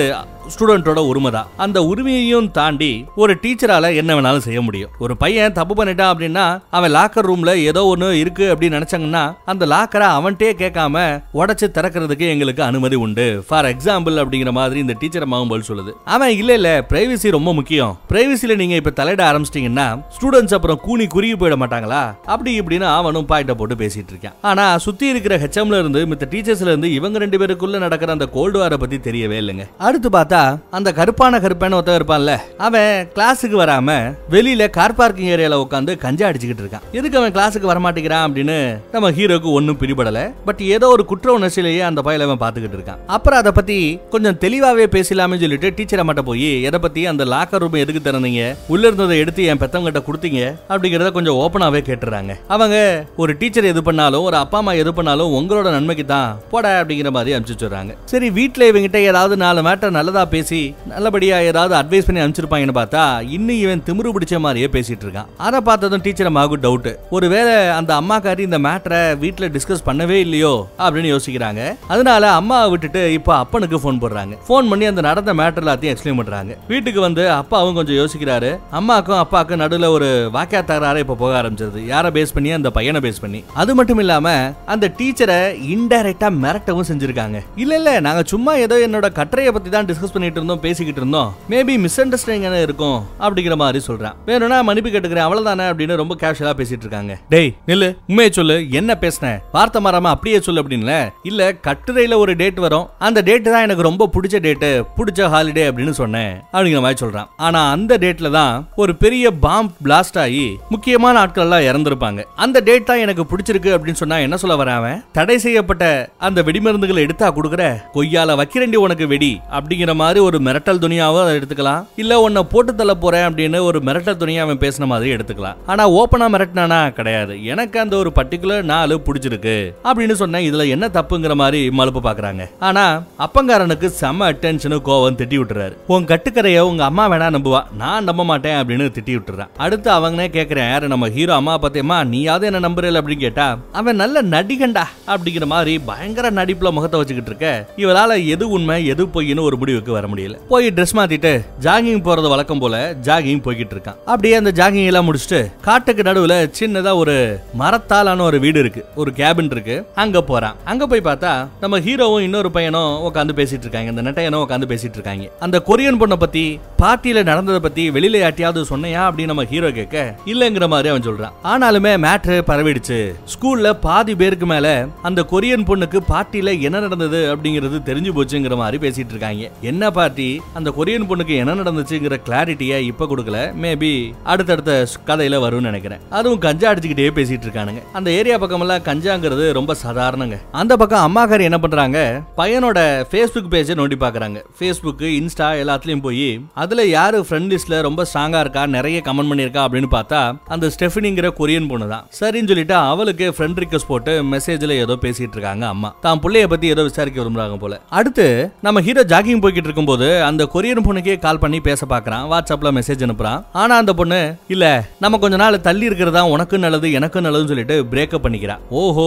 ஸ்டூடெண்ட்டோட உரிமை தான் அந்த உரிமையையும் தாண்டி ஒரு டீச்சரால என்ன வேணாலும் செய்ய முடியும். ஒரு பையன் தப்பு பண்ணிட்டான் அப்படின்னா அவன் லாக்கர் ரூம்ல ஏதோ ஒன்று இருக்கு அப்படின்னு நினைச்சாங்கன்னா அந்த லாக்கரை அவன்கிட்டே கேட்காம உடச்சி திறக்கிறதுக்கு எங்களுக்கு அனுமதி உண்டு. ஃபார் எக்ஸாம்பிள் அப்படிங்கிற மாதிரி இந்த டீச்சர் மகம்போல் பதில் சொல்லுது. அவன் இல்ல இல்ல பிரைவசி ரொம்ப முக்கியம். பிரைவசில நீங்க இப்ப தலையிட ஆரம்பிச்சிட்டீங்கன்னா ஸ்டூடெண்ட்ஸ் அப்புறம் கூனி குறுகி போயிட மாட்டாங்களா? அப்படி இப்படின்னு அவனும் பாயிண்ட போட்டு பேசிட்டு இருக்கான். ஆனா சுத்தி இருக்கிற ஹெச்எம்ல இருந்து மித்த டீச்சர்ஸ்ல இருந்து இவங்க ரெண்டு பேருக்குள்ள நடக்கிற அந்த கோல்டு வாரை பத்தி தெரியவே இல்லைங்க. அடுத்து பார்த்தா அந்த கருப்பான கருப்பான ஒருத்தன் இருப்பான்ல அவன் கிளாஸுக்கு வராம வெளியில கார் பார்க்கிங் ஏரியால உட்காந்து கஞ்சா அடிச்சுக்கிட்டு இருக்கான். எதுக்கு அவன் கிளாஸுக்கு வரமாட்டேங்கிறான் அப்படின்னு நம்ம ஹீரோக்கு ஒன்றும் பிடிபடல. பட் ஏதோ ஒரு குற்ற உணர்ச்சியிலேயே அந்த பயில அவன் பார்த்துக்கிட்டு இருக்கான். அப்புறம் அதை பத்தி கொஞ்சம் தெளிவாவே பேசலாமே சொல்லிட்டு டீச்சர் மட்டும் போய் எதை பத்தி அந்த லாக்கர் ரூம் எதுக்கு திறந்தீங்க? உள்ள இருந்ததை எடுத்து என் பெத்தவங்க கிட்ட கொடுத்தீங்க? அப்படிங்கறத கொஞ்சம் ஓப்பனாவே கேட்டுறாங்க. அவங்க ஒரு டீச்சர் எது பண்ணாலும் ஒரு அப்பா அம்மா எது பண்ணாலும் உங்களோட நன்மைக்கு தான் போட அப்படிங்கிற மாதிரி அனுப்பிச்சு சரி வீட்டுல இவங்கிட்ட ஏதாவது நாலு மேட்டர் நல்லதா பேசி நல்லபடியா ஏதாவது அட்வைஸ் பண்ணி அனுப்பிச்சிருப்பாங்கன்னு பார்த்தா இன்னும் இவன் திமிரு பிடிச்ச மாதிரியே பேசிட்டு இருக்கான். அதை பார்த்ததும் டீச்சர் அம்மாவுக்கு டவுட் ஒருவேளை அந்த அம்மாக்காரி இந்த மேட்டரை வீட்டில் டிஸ்கஸ் பண்ணவே இல்லையோ அப்படின்னு யோசிக்கிறாங்க. அதனால அம்மாவை விட்டுட்டு இப்போ அப்பனுக்கு ஃபோன் போடுறாங்க. ஃபோன் பண்ணி அந்த நடந்த மேட்டர் எல்லாத்தையும் எக்ஸ்பிளைன் பண்றாங்க. வீட்டுக்கு வந்து அப்பாவும் கொஞ்சம் யோசிக்கிறாரு. அம்மாக்கும் அப்பாவுக்கும் நடுவில் ஒரு வாக்கியா தகராறு இப்போ போக ஆரம்பிச்சது. யாரை பேஸ் பண்ணி அந்த பையனை பேஸ் பண்ணி. அது மட்டும் இல்லாம அந்த டீச்சரை இன்டைரக்டா மிரட்டவும் செஞ்சிருக்காங்க. இல்ல இல்ல நாங்க சும்மா ஏதோ என்னோட கட்டுரையை பத்தி தான் டிஸ்கஸ் பண்ணிட்டு இருந்தோம் பேசிக்கிட்டு இருந்தோம். மேபி மிஸ் அண்டர்ஸ்டாண்டிங் இருக்கும் அப்படிங்கிற மாதிரி சொல்றான். வேணும்னா மன்னிப்பு கேட்டுக்கிறேன் அவ்வளவுதானே அப்படின்னு ரொம்ப கேஷுவலா பேசிட்டு இருக்காங்க. டேய் நில்லு உண்மையை சொல்லு என்ன பேசின? வார்த்தை மாறாம அப்படியே சொல்லு அப்படின்னு இல்ல கட்டுரையில ஒரு டேட் வரும். அந்த டேட் தான் எனக்கு ரொம்ப பிடிச்ச டேட்டு பிடிச்ச ஹாலிடே அப்படின்னு சொன்னேன் அப்படிங்கிற மாதிரி சொல்கிறான் ஆனா அந்த டேட்ல தான் ஒரு பெரிய பாம்ப் பிளாஸ்ட் ஆகி முக்கியமான ஆட்கள் எல்லாம் அந்த டேட் தான் எனக்கு பிடிச்சிருக்கு அப்படின்னு சொன்னா என்ன சொல்ல வரான் அவன்? தடை செய்யப்பட்ட அந்த வெடிமருந்துகளை எடுத்தா கொடுக்குற? கொய்யால வக்கிரண்டி உனக்கு வெடி அப்படிங்கிற மாதிரி ஒரு மிரட்டல் துணியாவும் அதை எடுத்துக்கலாம். இல்ல உன்னை போட்டு தள்ள போறேன் அப்படின்னு ஒரு மிரட்டல் துணியா அவன் பேசின மாதிரி எடுத்துக்கலாம். ஆனா ஓப்பனா மிரட்டினானா? கிடையாது. எனக்கு அந்த ஒரு பர்டிகுலர் நாள் பிடிச்சிருக்கு அப்படின்னு சொன்னேன் இதுல என்ன தப்புங்கிற மாதிரி மலுப்பு பாக்குறாங்க. ஆனா அப்பங்காரனுக்கு செம அட்டென்ஷனு கோவம் திட்டி விட்டுறாரு. உன் கட்டுக்கரைய உங்க அம்மா வேணா நம்புவா. நான் நம்ப மாட்டேன் அப்படின்னு திட்டி விட்டுறான். அடுத்து அவங்கனே கேக்குறேன் யாரு நம்ம ஹீரோ அம்மா பத்தியம்மா நீயாவது என்ன நம்புறல அப்படின்னு கேட்டா அவன் நல்ல நடிகண்டா அப்படிங்கிற மாதிரி பயங்கர நடிப்புல முகத்தை வச்சுக்கிட்டு இருக்க. இவளால எது உண்மை எது பொய்ன்னு ஒரு முடிவுக்கு வர முடியல. போய் ட்ரெஸ் மாத்திட்டு ஜாகிங் போறது வழக்கம் போல ஜாகிங் போய்கிட்டு இருக்கான். அப்படியே அந்த ஜாகிங் எல்லாம் முடிச்சுட்டு காட்டுக்கு நடுவுல சின்னதா ஒரு மரத்தாலான ஒரு வீடு இருக்கு. ஒரு கேபின் இருக்கு. அங்க போறான். அங்க போய் பார்த்தா நம்ம ஹீரோவும் இன்னொரு பையனும் உட்காந்து பேசிட்டு இருக்காங்க. இந்த நெட்டையனும் உட்காந்து பேசிட்டு இருக்காங்க. அந்த கொரியன் பொண்ணை பத்தி பார்ட்டியில நடந்ததை பத்தி வெளியில யாட்டியாவது சொன்னையா அப்படின்னு நம்ம ஹீரோ கேட்க இல்லங்கிற மாதிரி அவன் சொல்றான். ஆனாலுமே மேட்ரு பரவிடுச்சு. ஸ்கூல்ல பாதி பேருக்கு மேல அந்த கொரியன் பொண்ணுக்கு பார்ட்டியில என்ன நடந்தது அப்படிங்கிறது தெரிஞ்சு போச்சுங்கிற மாதிரி பேசிட்டு இருக்காங்க. என்ன பார்ட்டி அந்த கொரியன் பொண்ணுக்கு என்ன நடந்துச்சுங்கிற கிளாரிட்டியை இப்ப கொடுக்கல. மேபி அடுத்தடுத்த கதையில வரும்னு நினைக்கிறேன். அதுவும் கஞ்சா அடிச்சுக்கிட்டே பேசிட்டு இருக்கானுங்க. அந்த ஏரியா பக்கமெல்லாம் கஞ்சாங்கிறது ரொம்ப சாதாரணங்க. அந்த பக்கம் அம்மாக்கார் என்ன பண்றாங்க பையனோட ஃபேஸ்புக் பேஜை நோண்டி பாக்குறாங்க. ஃபேஸ்புக் இன்ஸ்டா எல்லாத்துலயும் போய் அதுல யாரு ஃப்ரெண்ட் லிஸ்ட்ல ரொம்ப ஸ்ட்ராங்கா இருக்கா நிறைய கமெண்ட் பண்ணிருக்கா அப்படின்னு பார்த்தா அந்த ஸ்டெஃபினிங்கிற கொரியன் பொண்ணு தான் சரின்னு சொல்லிட்டு அவளுக்கு ஃப்ரெண்ட் ரிக்வஸ்ட் போட்டு மெசேஜ்ல ஏதோ பேசிட்டு இருக்காங்க அம்மா. தான் பிள்ளைய பத்தி ஏதோ விசாரிக்க விரும்புறாங்க போல. அடுத்து நம்ம ஹீரோ ஜாகிங் போய்கிட்டு இருக்கும்போது அந்த கொரியன் பொண்ணுக்கே கால் பண்ணி பேச பார்க்குறான் வாட்ஸ்அப்பில் மெசேஜ் அனுப்புறான். ஆனால் அந்த பொண்ணு இல்லை நம்ம கொஞ்ச நாள் தள்ளி இருக்கிறதா உனக்கு நல்லது எனக்கு நல்லதுன்னு சொல்லிட்டு பிரேக்கப் பண்ணிக்கிறான் ஓஹோ